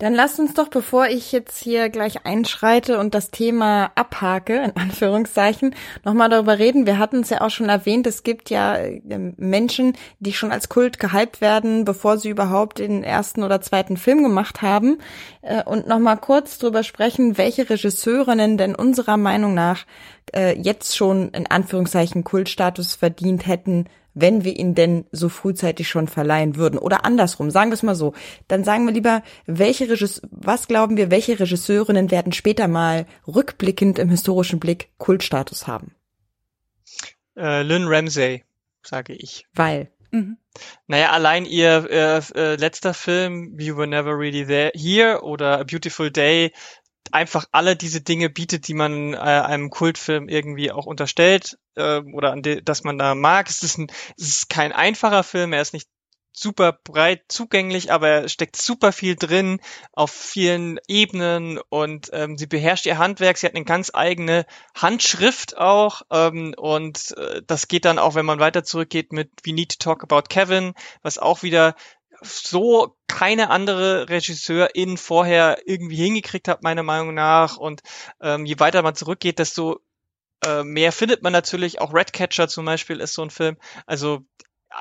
Dann lasst uns doch, bevor ich jetzt hier gleich einschreite und das Thema abhake, in Anführungszeichen, nochmal darüber reden. Wir hatten es ja auch schon erwähnt, es gibt ja ähm, Menschen, die schon als Kult gehypt werden, bevor sie überhaupt den ersten oder zweiten Film gemacht haben. Äh, und nochmal kurz drüber sprechen, welche Regisseurinnen denn unserer Meinung nach äh, jetzt schon in Anführungszeichen Kultstatus verdient hätten, wenn wir ihn denn so frühzeitig schon verleihen würden. Oder andersrum, sagen wir es mal so. Dann sagen wir lieber, welche Regisse was glauben wir, welche Regisseurinnen werden später mal rückblickend im historischen Blick Kultstatus haben? Äh, Lynn Ramsey, sage ich. Weil. Mhm. Naja, allein ihr äh, äh, letzter Film, We Were Never Really There Here oder A Beautiful Day, einfach alle diese Dinge bietet, die man äh, einem Kultfilm irgendwie auch unterstellt äh, oder an de, dass man da mag. Es ist, ein, es ist kein einfacher Film, er ist nicht super breit zugänglich, aber er steckt super viel drin auf vielen Ebenen und ähm, sie beherrscht ihr Handwerk. Sie hat eine ganz eigene Handschrift auch ähm, und äh, das geht dann auch, wenn man weiter zurückgeht mit We Need to Talk About Kevin, was auch wieder so keine andere Regisseurin vorher irgendwie hingekriegt hat, meiner Meinung nach. Und ähm, je weiter man zurückgeht, desto äh, mehr findet man natürlich. Auch Redcatcher zum Beispiel ist so ein Film. Also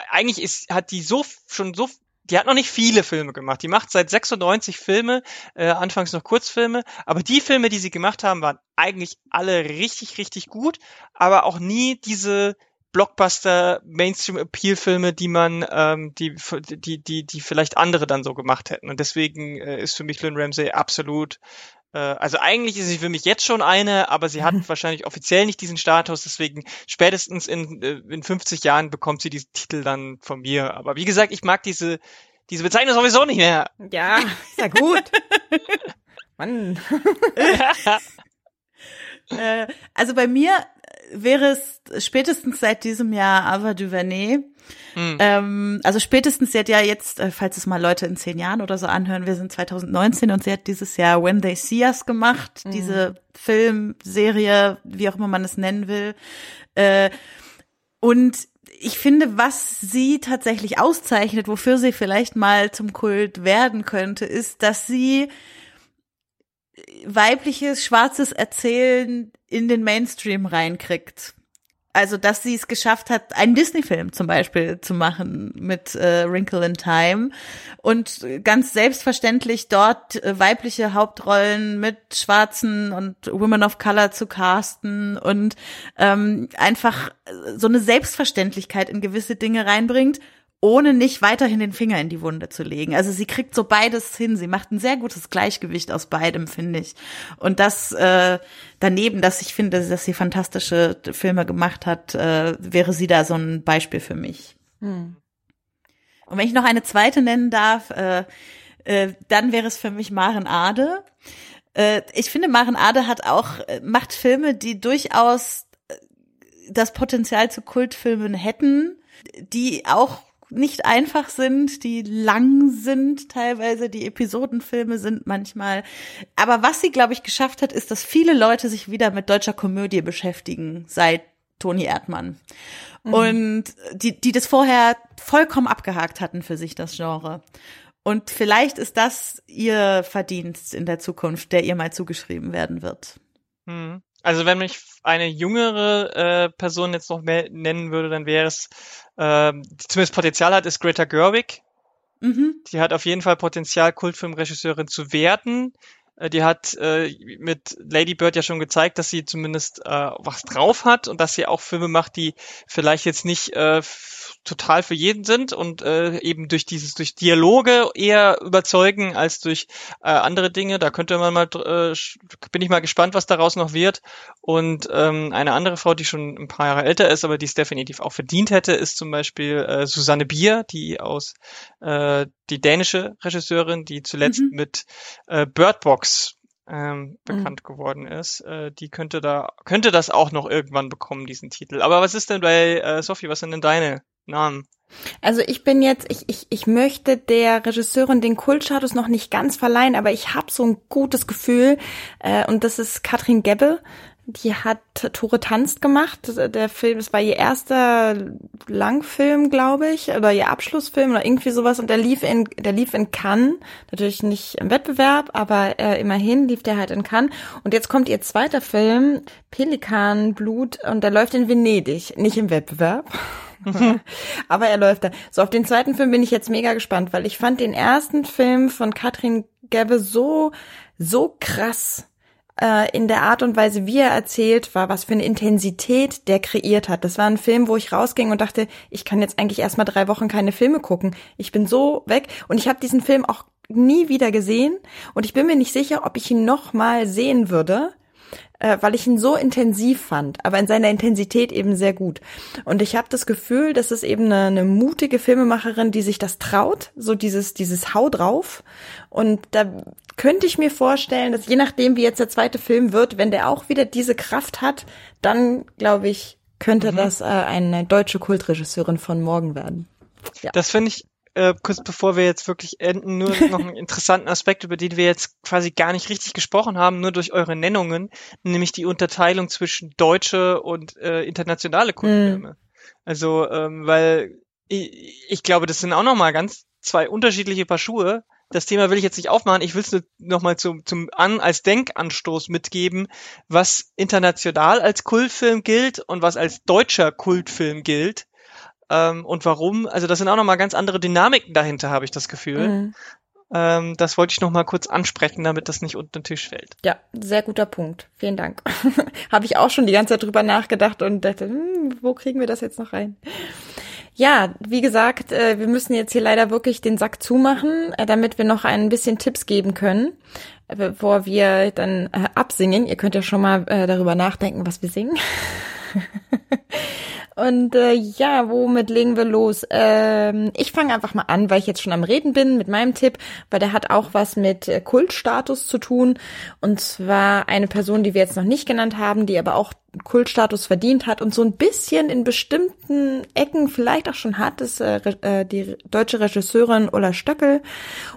eigentlich ist, hat die so schon so die hat noch nicht viele Filme gemacht. Die macht seit 96 Filme, äh, anfangs noch Kurzfilme. Aber die Filme, die sie gemacht haben, waren eigentlich alle richtig, richtig gut. Aber auch nie diese Blockbuster Mainstream Appeal Filme, die man ähm, die die die die vielleicht andere dann so gemacht hätten und deswegen äh, ist für mich Lynn Ramsey absolut äh, also eigentlich ist sie für mich jetzt schon eine, aber sie hat mhm. wahrscheinlich offiziell nicht diesen Status, deswegen spätestens in äh, in 50 Jahren bekommt sie diesen Titel dann von mir, aber wie gesagt, ich mag diese diese Bezeichnung sowieso nicht mehr. Ja, ist ja gut. Mann. äh, also bei mir wäre es spätestens seit diesem Jahr Ava DuVernay. Mhm. Ähm, also spätestens, sie hat ja jetzt, äh, falls es mal Leute in zehn Jahren oder so anhören, wir sind 2019 und sie hat dieses Jahr When They See Us gemacht, mhm. diese Filmserie, wie auch immer man es nennen will. Äh, und ich finde, was sie tatsächlich auszeichnet, wofür sie vielleicht mal zum Kult werden könnte, ist, dass sie weibliches, schwarzes Erzählen in den Mainstream reinkriegt. Also, dass sie es geschafft hat, einen Disney-Film zum Beispiel zu machen mit äh, Wrinkle in Time und ganz selbstverständlich dort äh, weibliche Hauptrollen mit Schwarzen und Women of Color zu casten und ähm, einfach so eine Selbstverständlichkeit in gewisse Dinge reinbringt ohne nicht weiterhin den Finger in die Wunde zu legen. Also sie kriegt so beides hin. Sie macht ein sehr gutes Gleichgewicht aus beidem, finde ich. Und das äh, daneben, dass ich finde, dass sie fantastische Filme gemacht hat, äh, wäre sie da so ein Beispiel für mich. Hm. Und wenn ich noch eine zweite nennen darf, äh, äh, dann wäre es für mich Maren Ade. Äh, ich finde, Maren Ade hat auch, äh, macht Filme, die durchaus äh, das Potenzial zu Kultfilmen hätten, die auch nicht einfach sind, die lang sind teilweise, die Episodenfilme sind manchmal. Aber was sie, glaube ich, geschafft hat, ist, dass viele Leute sich wieder mit deutscher Komödie beschäftigen seit Toni Erdmann. Mhm. Und die, die das vorher vollkommen abgehakt hatten für sich, das Genre. Und vielleicht ist das ihr Verdienst in der Zukunft, der ihr mal zugeschrieben werden wird. Mhm. Also wenn mich eine jüngere äh, Person jetzt noch mehr nennen würde, dann wäre es, äh, die zumindest Potenzial hat, ist Greta Gerwig. Mhm. Die hat auf jeden Fall Potenzial, Kultfilmregisseurin zu werden. Äh, die hat äh, mit Lady Bird ja schon gezeigt, dass sie zumindest äh, was drauf hat und dass sie auch Filme macht, die vielleicht jetzt nicht äh, total für jeden sind und äh, eben durch dieses, durch Dialoge eher überzeugen als durch äh, andere Dinge. Da könnte man mal, äh, bin ich mal gespannt, was daraus noch wird. Und ähm, eine andere Frau, die schon ein paar Jahre älter ist, aber die es definitiv auch verdient hätte, ist zum Beispiel äh, Susanne Bier, die aus äh, die dänische Regisseurin, die zuletzt mhm. mit äh, Bird Box ähm, bekannt mhm. geworden ist, äh, die könnte da könnte das auch noch irgendwann bekommen diesen Titel. Aber was ist denn bei äh, Sophie? Was sind denn deine Namen? Also ich bin jetzt, ich, ich, ich möchte der Regisseurin den Kultstatus noch nicht ganz verleihen, aber ich habe so ein gutes Gefühl äh, und das ist Katrin Gebbe. Die hat Tore tanzt gemacht. Der Film, es war ihr erster Langfilm, glaube ich, oder ihr Abschlussfilm oder irgendwie sowas. Und der lief in, der lief in Cannes. Natürlich nicht im Wettbewerb, aber äh, immerhin lief der halt in Cannes. Und jetzt kommt ihr zweiter Film, Pelikanblut, und der läuft in Venedig, nicht im Wettbewerb. Aber er läuft da. So, auf den zweiten Film bin ich jetzt mega gespannt, weil ich fand den ersten Film von Katrin Gebbe so, so krass äh, in der Art und Weise, wie er erzählt war, was für eine Intensität der kreiert hat. Das war ein Film, wo ich rausging und dachte, ich kann jetzt eigentlich erstmal drei Wochen keine Filme gucken. Ich bin so weg und ich habe diesen Film auch nie wieder gesehen und ich bin mir nicht sicher, ob ich ihn noch mal sehen würde, äh, weil ich ihn so intensiv fand, aber in seiner Intensität eben sehr gut. Und ich habe das Gefühl, dass es eben eine, eine mutige Filmemacherin, die sich das traut, so dieses dieses Hau drauf. Und da könnte ich mir vorstellen, dass je nachdem, wie jetzt der zweite Film wird, wenn der auch wieder diese Kraft hat, dann glaube ich, könnte mhm. das äh, eine deutsche Kultregisseurin von morgen werden. Ja. Das finde ich äh, kurz bevor wir jetzt wirklich enden, nur noch einen interessanten Aspekt, über den wir jetzt quasi gar nicht richtig gesprochen haben, nur durch eure Nennungen, nämlich die Unterteilung zwischen deutsche und äh, internationale Kundenfilme. Mhm. Also, ähm, weil ich, ich glaube, das sind auch nochmal ganz zwei unterschiedliche Paar Schuhe. Das Thema will ich jetzt nicht aufmachen. Ich will es nur nochmal zum, zum an, als Denkanstoß mitgeben, was international als Kultfilm gilt und was als deutscher Kultfilm gilt ähm, und warum. Also das sind auch nochmal ganz andere Dynamiken dahinter, habe ich das Gefühl. Mhm. Ähm, das wollte ich nochmal kurz ansprechen, damit das nicht unter den Tisch fällt. Ja, sehr guter Punkt. Vielen Dank. habe ich auch schon die ganze Zeit drüber nachgedacht und dachte, hm, wo kriegen wir das jetzt noch rein? Ja, wie gesagt, äh, wir müssen jetzt hier leider wirklich den Sack zumachen, äh, damit wir noch ein bisschen Tipps geben können, äh, bevor wir dann absingen. Ihr könnt ja schon mal darüber nachdenken, was wir singen. Und äh, ja, womit legen wir los? Ähm, ich fange einfach mal an, weil ich jetzt schon am Reden bin mit meinem Tipp, weil der hat auch was mit äh, Kultstatus zu tun. Und zwar eine Person, die wir jetzt noch nicht genannt haben, die aber auch Kultstatus verdient hat und so ein bisschen in bestimmten Ecken vielleicht auch schon hat, ist äh, äh, die deutsche Regisseurin Ulla Stöckel.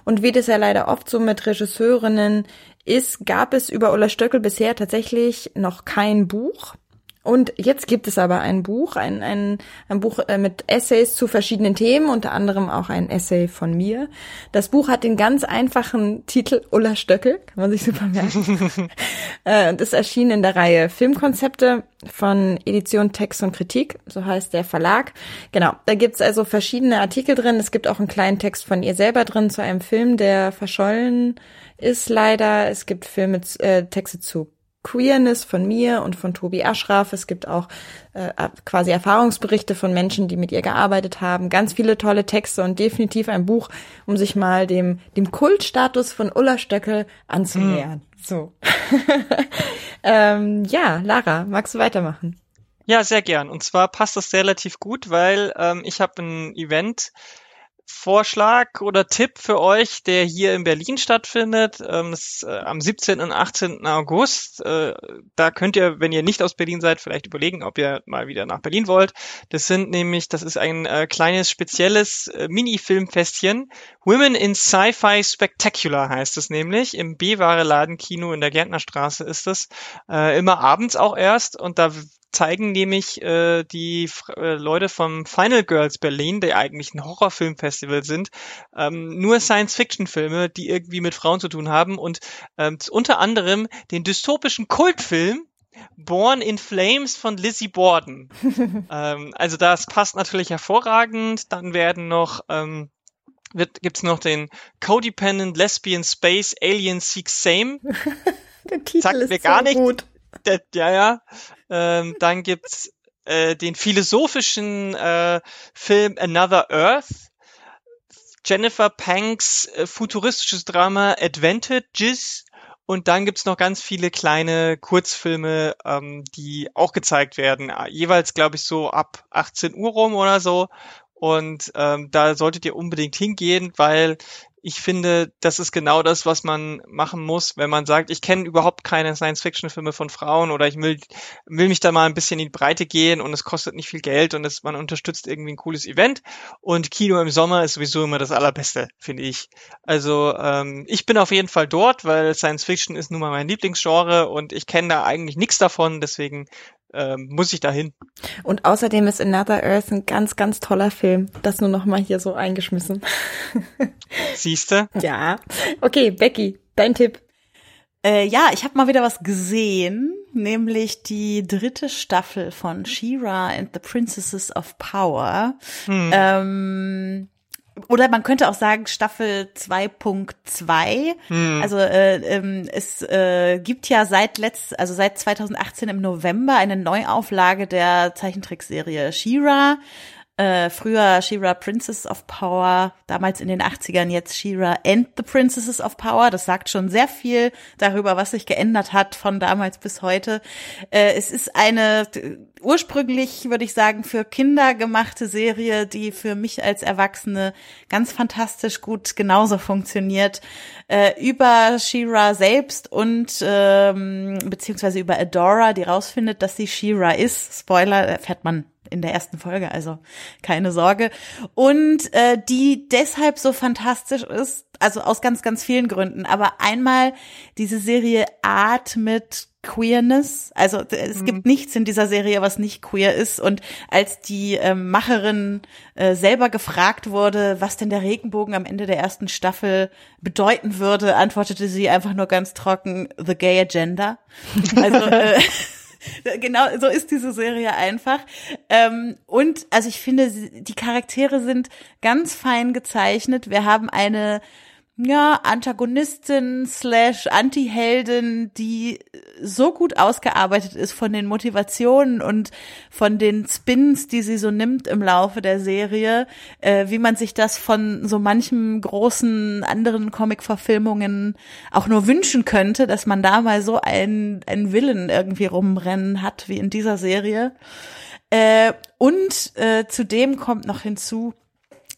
Und wie das ja leider oft so mit Regisseurinnen ist, gab es über Ulla Stöckel bisher tatsächlich noch kein Buch. Und jetzt gibt es aber ein Buch, ein, ein, ein Buch äh, mit Essays zu verschiedenen Themen, unter anderem auch ein Essay von mir. Das Buch hat den ganz einfachen Titel Ulla Stöckel, kann man sich super merken. Äh, und ist erschienen in der Reihe Filmkonzepte von Edition Text und Kritik, so heißt der Verlag. Genau, da gibt's also verschiedene Artikel drin. Es gibt auch einen kleinen Text von ihr selber drin zu einem Film, der verschollen ist leider. Es gibt Filme, äh, Texte zu Queerness von mir und von Tobi Ashraf. Es gibt auch äh, quasi Erfahrungsberichte von Menschen, die mit ihr gearbeitet haben. Ganz viele tolle Texte und definitiv ein Buch, um sich mal dem, dem Kultstatus von Ulla Stöckel anzunähern. Mhm. So. ähm, ja, Lara, magst du weitermachen? Ja, sehr gern. Und zwar passt das relativ gut, weil ähm, ich habe ein Event Vorschlag oder Tipp für euch, der hier in Berlin stattfindet. Ähm, ist, äh, am 17. und 18. August. Äh, da könnt ihr, wenn ihr nicht aus Berlin seid, vielleicht überlegen, ob ihr mal wieder nach Berlin wollt. Das sind nämlich, das ist ein äh, kleines spezielles äh, Mini-Filmfestchen. Women in Sci-Fi Spectacular heißt es nämlich. Im B-Ware-Ladenkino in der Gärtnerstraße ist es. Äh, immer abends auch erst und da zeigen nämlich äh, die äh, Leute vom Final Girls Berlin, der eigentlich ein Horrorfilmfestival sind, ähm, nur Science-Fiction-Filme, die irgendwie mit Frauen zu tun haben und ähm, unter anderem den dystopischen Kultfilm Born in Flames von Lizzie Borden. ähm, also das passt natürlich hervorragend. Dann werden noch ähm, wird, gibt's noch den Codependent Lesbian Space Alien Seeks Same. Der Titel Sagt ist mir gar so nicht. Gut. Der, ja, ja. Ähm, dann gibt's äh, den philosophischen äh, Film Another Earth. Jennifer Panks äh, futuristisches Drama Advantages. Und dann gibt's noch ganz viele kleine Kurzfilme, ähm, die auch gezeigt werden. Jeweils, glaube ich, so ab 18 Uhr rum oder so. Und ähm, da solltet ihr unbedingt hingehen, weil ich finde, das ist genau das, was man machen muss, wenn man sagt, ich kenne überhaupt keine Science-Fiction-Filme von Frauen oder ich will, will mich da mal ein bisschen in die Breite gehen und es kostet nicht viel Geld und es, man unterstützt irgendwie ein cooles Event. Und Kino im Sommer ist sowieso immer das Allerbeste, finde ich. Also ähm, ich bin auf jeden Fall dort, weil Science-Fiction ist nun mal mein Lieblingsgenre und ich kenne da eigentlich nichts davon, deswegen ähm, muss ich dahin. Und außerdem ist Another Earth ein ganz, ganz toller Film. Das nur noch mal hier so eingeschmissen. Siehste? Ja. Okay, Becky, dein Tipp. Äh, ja, ich habe mal wieder was gesehen, nämlich die dritte Staffel von She-Ra and the Princesses of Power. Hm. Ähm, oder man könnte auch sagen Staffel 2.2. Hm. Also äh, ähm, es äh, gibt ja seit letzt, also seit 2018 im November eine Neuauflage der Zeichentrickserie She-Ra äh, früher She-Ra Princess of Power, damals in den 80ern, jetzt She-Ra and the Princesses of Power. Das sagt schon sehr viel darüber, was sich geändert hat von damals bis heute. Äh, es ist eine ursprünglich, würde ich sagen, für Kinder gemachte Serie, die für mich als Erwachsene ganz fantastisch gut genauso funktioniert. Äh, über She-Ra selbst und ähm, beziehungsweise über Adora, die rausfindet, dass sie She-Ra ist. Spoiler, erfährt man in der ersten Folge, also keine Sorge. Und äh, die deshalb so fantastisch ist, also aus ganz, ganz vielen Gründen. Aber einmal diese Serie atmet Queerness. Also es mhm. gibt nichts in dieser Serie, was nicht queer ist. Und als die ähm, Macherin äh, selber gefragt wurde, was denn der Regenbogen am Ende der ersten Staffel bedeuten würde, antwortete sie einfach nur ganz trocken, The Gay Agenda. Also äh, genau, so ist diese Serie einfach. Ähm, und also ich finde, die Charaktere sind ganz fein gezeichnet. Wir haben eine ja, Antagonistin slash Anti-Heldin, die so gut ausgearbeitet ist von den Motivationen und von den Spins, die sie so nimmt im Laufe der Serie, äh, wie man sich das von so manchem großen anderen Comic-Verfilmungen auch nur wünschen könnte, dass man da mal so einen, einen Willen irgendwie rumrennen hat, wie in dieser Serie. Äh, und äh, zudem kommt noch hinzu,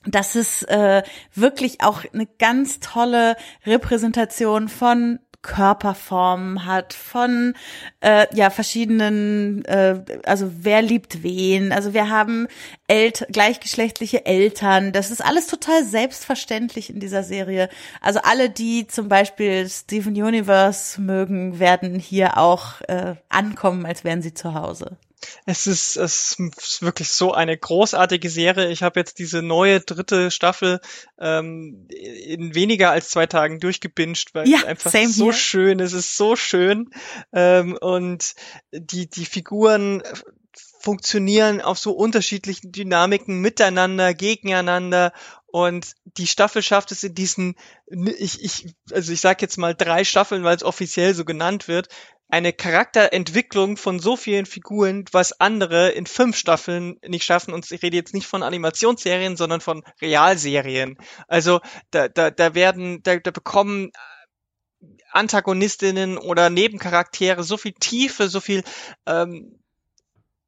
dass es äh, wirklich auch eine ganz tolle Repräsentation von Körperformen hat, von äh, ja verschiedenen, äh, also wer liebt wen, also wir haben El gleichgeschlechtliche Eltern, das ist alles total selbstverständlich in dieser Serie. Also alle, die zum Beispiel Steven Universe mögen, werden hier auch äh, ankommen, als wären sie zu Hause. Es ist, es ist wirklich so eine großartige Serie. Ich habe jetzt diese neue dritte Staffel ähm, in weniger als zwei Tagen durchgebinged, weil ja, es einfach so here. schön, es ist so schön. Ähm, und die, die Figuren funktionieren auf so unterschiedlichen Dynamiken miteinander, gegeneinander und die Staffel schafft es in diesen, ich, ich, also ich sag jetzt mal drei Staffeln, weil es offiziell so genannt wird, eine Charakterentwicklung von so vielen Figuren, was andere in fünf Staffeln nicht schaffen. Und ich rede jetzt nicht von Animationsserien, sondern von Realserien. Also da, da, da werden, da, da bekommen Antagonistinnen oder Nebencharaktere so viel Tiefe, so viel ähm,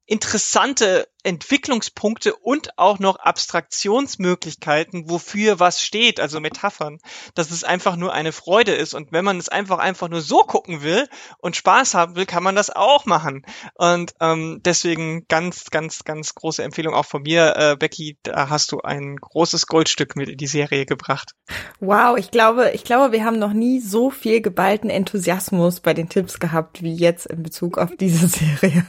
interessante Entwicklungspunkte und auch noch Abstraktionsmöglichkeiten, wofür was steht, also Metaphern, dass es einfach nur eine Freude ist. Und wenn man es einfach einfach nur so gucken will und Spaß haben will, kann man das auch machen. Und ähm, deswegen ganz, ganz, ganz große Empfehlung auch von mir, äh, Becky, da hast du ein großes Goldstück mit in die Serie gebracht. Wow, ich glaube, ich glaube, wir haben noch nie so viel geballten Enthusiasmus bei den Tipps gehabt wie jetzt in Bezug auf diese Serie.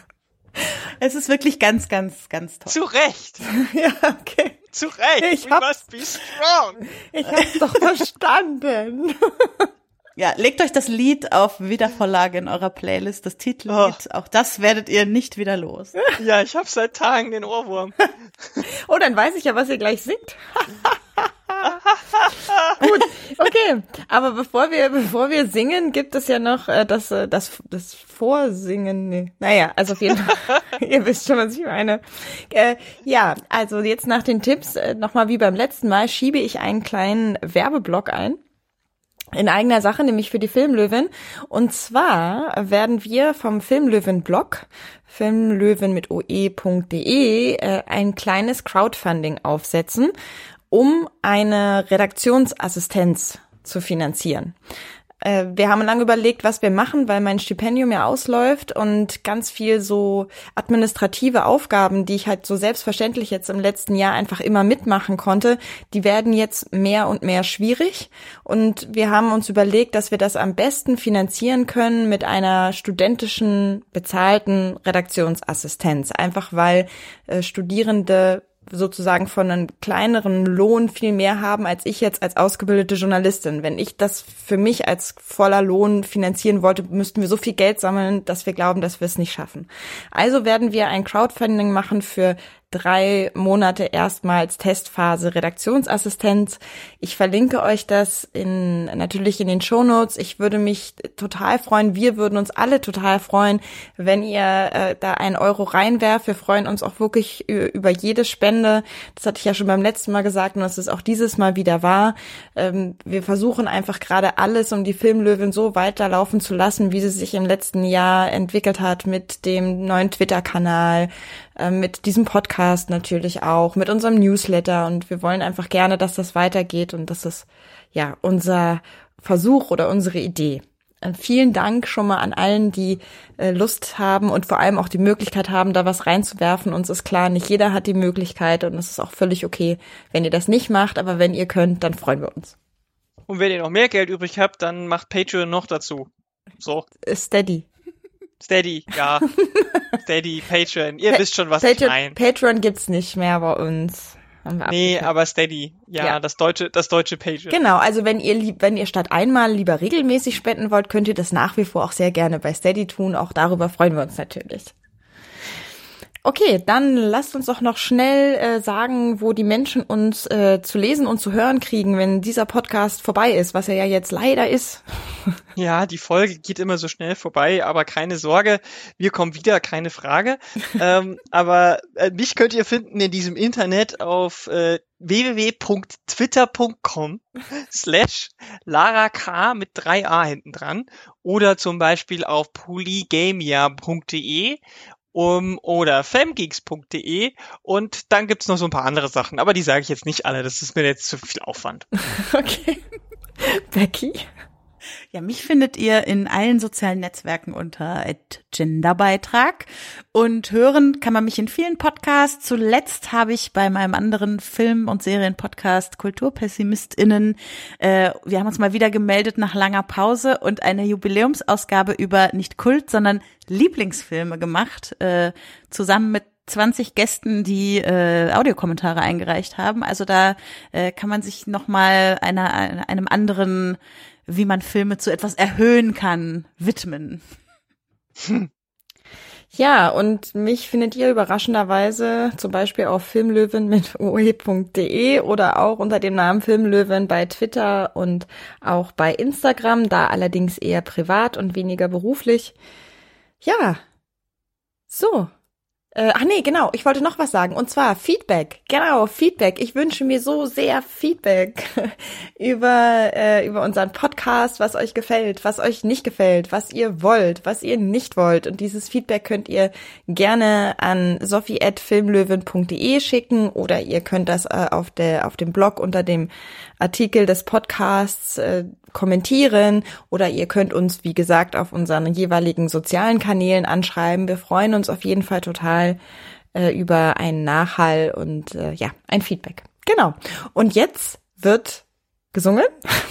Es ist wirklich ganz, ganz, ganz toll. Zu Recht. ja, okay. Zu Recht. Ich We hab's- must be strong. Ich hab's doch verstanden. Ja, legt euch das Lied auf Wiedervorlage in eurer Playlist, das Titellied. Auch das werdet ihr nicht wieder los. Ja, ich habe seit Tagen den Ohrwurm. Oh, dann weiß ich ja, was ihr gleich singt. Gut, okay. Aber bevor wir, bevor wir singen, gibt es ja noch äh, das, äh, das, das Vorsingen. Nee. Naja, also auf jeden Fall, ihr wisst schon, was ich meine. Äh, ja, also jetzt nach den Tipps, äh, nochmal wie beim letzten Mal, schiebe ich einen kleinen Werbeblock ein. In eigener Sache, nämlich für die Filmlöwin. Und zwar werden wir vom Filmlöwin-Blog, filmlöwin mit oe.de, äh, ein kleines Crowdfunding aufsetzen, um eine Redaktionsassistenz zu finanzieren. Äh, wir haben lange überlegt, was wir machen, weil mein Stipendium ja ausläuft und ganz viel so administrative Aufgaben, die ich halt so selbstverständlich jetzt im letzten Jahr einfach immer mitmachen konnte, die werden jetzt mehr und mehr schwierig. Und wir haben uns überlegt, dass wir das am besten finanzieren können mit einer studentischen bezahlten Redaktionsassistenz. Einfach weil äh, Studierende sozusagen von einem kleineren Lohn viel mehr haben als ich jetzt als ausgebildete Journalistin. Wenn ich das für mich als voller Lohn finanzieren wollte, müssten wir so viel Geld sammeln, dass wir glauben, dass wir es nicht schaffen. Also werden wir ein Crowdfunding machen für drei Monate erstmals Testphase Redaktionsassistenz. Ich verlinke euch das in, natürlich in den Shownotes. Ich würde mich total freuen, wir würden uns alle total freuen, wenn ihr äh, da einen Euro reinwerft. Wir freuen uns auch wirklich ü- über jede Spende. Das hatte ich ja schon beim letzten Mal gesagt und das ist auch dieses Mal wieder wahr. Ähm, wir versuchen einfach gerade alles, um die Filmlöwin so weiterlaufen zu lassen, wie sie sich im letzten Jahr entwickelt hat mit dem neuen Twitter-Kanal, äh, mit diesem Podcast natürlich auch, mit unserem Newsletter und wir wollen einfach gerne, dass das weitergeht und das ist ja unser Versuch oder unsere Idee. Äh, Vielen Dank schon mal an allen, die äh, Lust haben und vor allem auch die Möglichkeit haben, da was reinzuwerfen. Uns ist klar, nicht jeder hat die Möglichkeit und es ist auch völlig okay, wenn ihr das nicht macht, aber wenn ihr könnt, dann freuen wir uns. Und wenn ihr noch mehr Geld übrig habt, dann macht Patreon noch dazu. So, Steady. Steady, ja. Steady, Patreon. Ihr wisst schon, was ich Patreon, meine. Patreon gibt's nicht mehr bei uns. Nee, aber Steady. Ja, Ja. das deutsche, das deutsche Patreon. Genau, also wenn ihr lieb, wenn ihr statt einmal lieber regelmäßig spenden wollt, könnt ihr das nach wie vor auch sehr gerne bei Steady tun. Auch darüber freuen wir uns natürlich. Okay, dann lasst uns doch noch schnell äh, sagen, wo die Menschen uns äh, zu lesen und zu hören kriegen, wenn dieser Podcast vorbei ist, was er ja jetzt leider ist. Ja, die Folge geht immer so schnell vorbei, aber keine Sorge, wir kommen wieder, keine Frage. ähm, aber äh, mich könnt ihr finden in diesem Internet auf äh, www.twitter.com slash Lara K mit drei A hinten dran oder zum Beispiel auf polygamia.de um, oder femgeeks.de und dann gibt's noch so ein paar andere Sachen, aber die sage ich jetzt nicht alle, das ist mir jetzt zu viel Aufwand. Okay. Becky? Ja, mich findet ihr in allen sozialen Netzwerken unter @genderbeitrag und hören kann man mich in vielen Podcasts. Zuletzt habe ich bei meinem anderen Film- und Serienpodcast Kulturpessimistinnen, äh, wir haben uns mal wieder gemeldet nach langer Pause und eine Jubiläumsausgabe über nicht Kult, sondern Lieblingsfilme gemacht, äh, zusammen mit 20 Gästen, die äh, Audiokommentare eingereicht haben. Also da äh, kann man sich noch mal einer, einem anderen, wie man Filme zu etwas erhöhen kann, widmen. Ja, und mich findet ihr überraschenderweise zum Beispiel auf filmlöwen mit oe.de oder auch unter dem Namen Filmlöwen bei Twitter und auch bei Instagram, da allerdings eher privat und weniger beruflich. Ja, so. Äh, ach nee, genau, ich wollte noch was sagen. Und zwar Feedback. Genau, Feedback. Ich wünsche mir so sehr Feedback über, äh, über unseren Podcast, was euch gefällt, was euch nicht gefällt, was ihr wollt, was ihr nicht wollt. Und dieses Feedback könnt ihr gerne an sophie.filmlöwen.de schicken oder ihr könnt das äh, auf, der, auf dem Blog unter dem Artikel des Podcasts äh, kommentieren oder ihr könnt uns, wie gesagt, auf unseren jeweiligen sozialen Kanälen anschreiben. Wir freuen uns auf jeden Fall total äh, über einen Nachhall und äh, ja, ein Feedback. Genau. Und jetzt wird gesungen.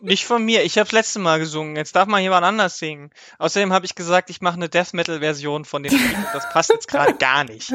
Nicht von mir. Ich habe das letzte Mal gesungen. Jetzt darf mal jemand anders singen. Außerdem habe ich gesagt, ich mache eine Death Metal Version von dem Lied. Das passt jetzt gerade gar nicht.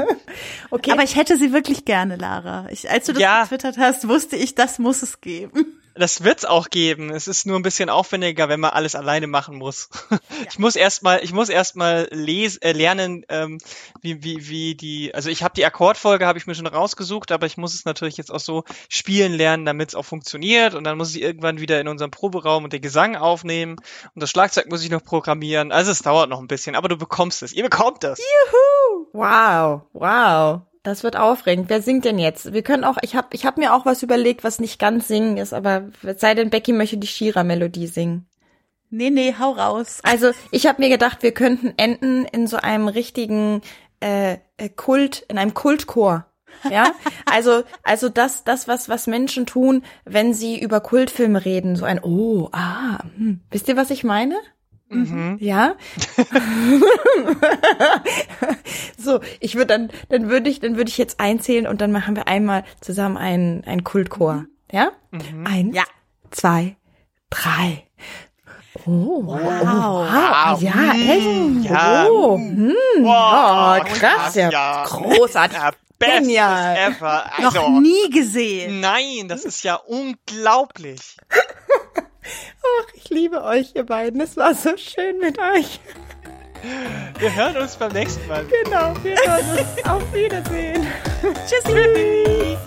Okay. Aber ich hätte sie wirklich gerne, Lara. Ich, als du das ja. getwittert hast, wusste ich, das muss es geben. Das wird's auch geben. Es ist nur ein bisschen aufwendiger, wenn man alles alleine machen muss. Ja. Ich muss erstmal, ich muss erstmal les äh, lernen, ähm, wie wie wie die. Also ich habe die Akkordfolge habe ich mir schon rausgesucht, aber ich muss es natürlich jetzt auch so spielen lernen, damit es auch funktioniert. Und dann muss ich irgendwann wieder in unserem Proberaum und den Gesang aufnehmen und das Schlagzeug muss ich noch programmieren. Also es dauert noch ein bisschen, aber du bekommst es. Ihr bekommt es. Juhu! Wow, wow. Das wird aufregend. Wer singt denn jetzt? Wir können auch, ich habe ich hab mir auch was überlegt, was nicht ganz singen ist, aber sei denn, Becky möchte die Shira-Melodie singen. Nee, nee, hau raus. Also ich habe mir gedacht, wir könnten enden in so einem richtigen äh, äh, Kult, in einem Kultchor. Ja, also also das das was was Menschen tun, wenn sie über Kultfilme reden, so ein Oh, ah, hm. wisst ihr was ich meine? Mhm. Ja. so, ich würde dann, dann würde ich, dann würde ich jetzt einzählen und dann machen wir einmal zusammen einen, einen Kultchor. Mhm. Ja? Mhm. Eins, ja. zwei, drei. Oh, wow. Oh, wow. Ja, mhm. echt? Ja. Oh, hm. wow. oh krass, ja. ja. Großartig. Ja, Genial. ever. Also, Noch nie gesehen. Nein, das ist ja unglaublich. Ach, ich liebe euch, ihr beiden. Es war so schön mit euch. Wir hören uns beim nächsten Mal. Genau, wir hören uns. Auf Wiedersehen. Tschüssi.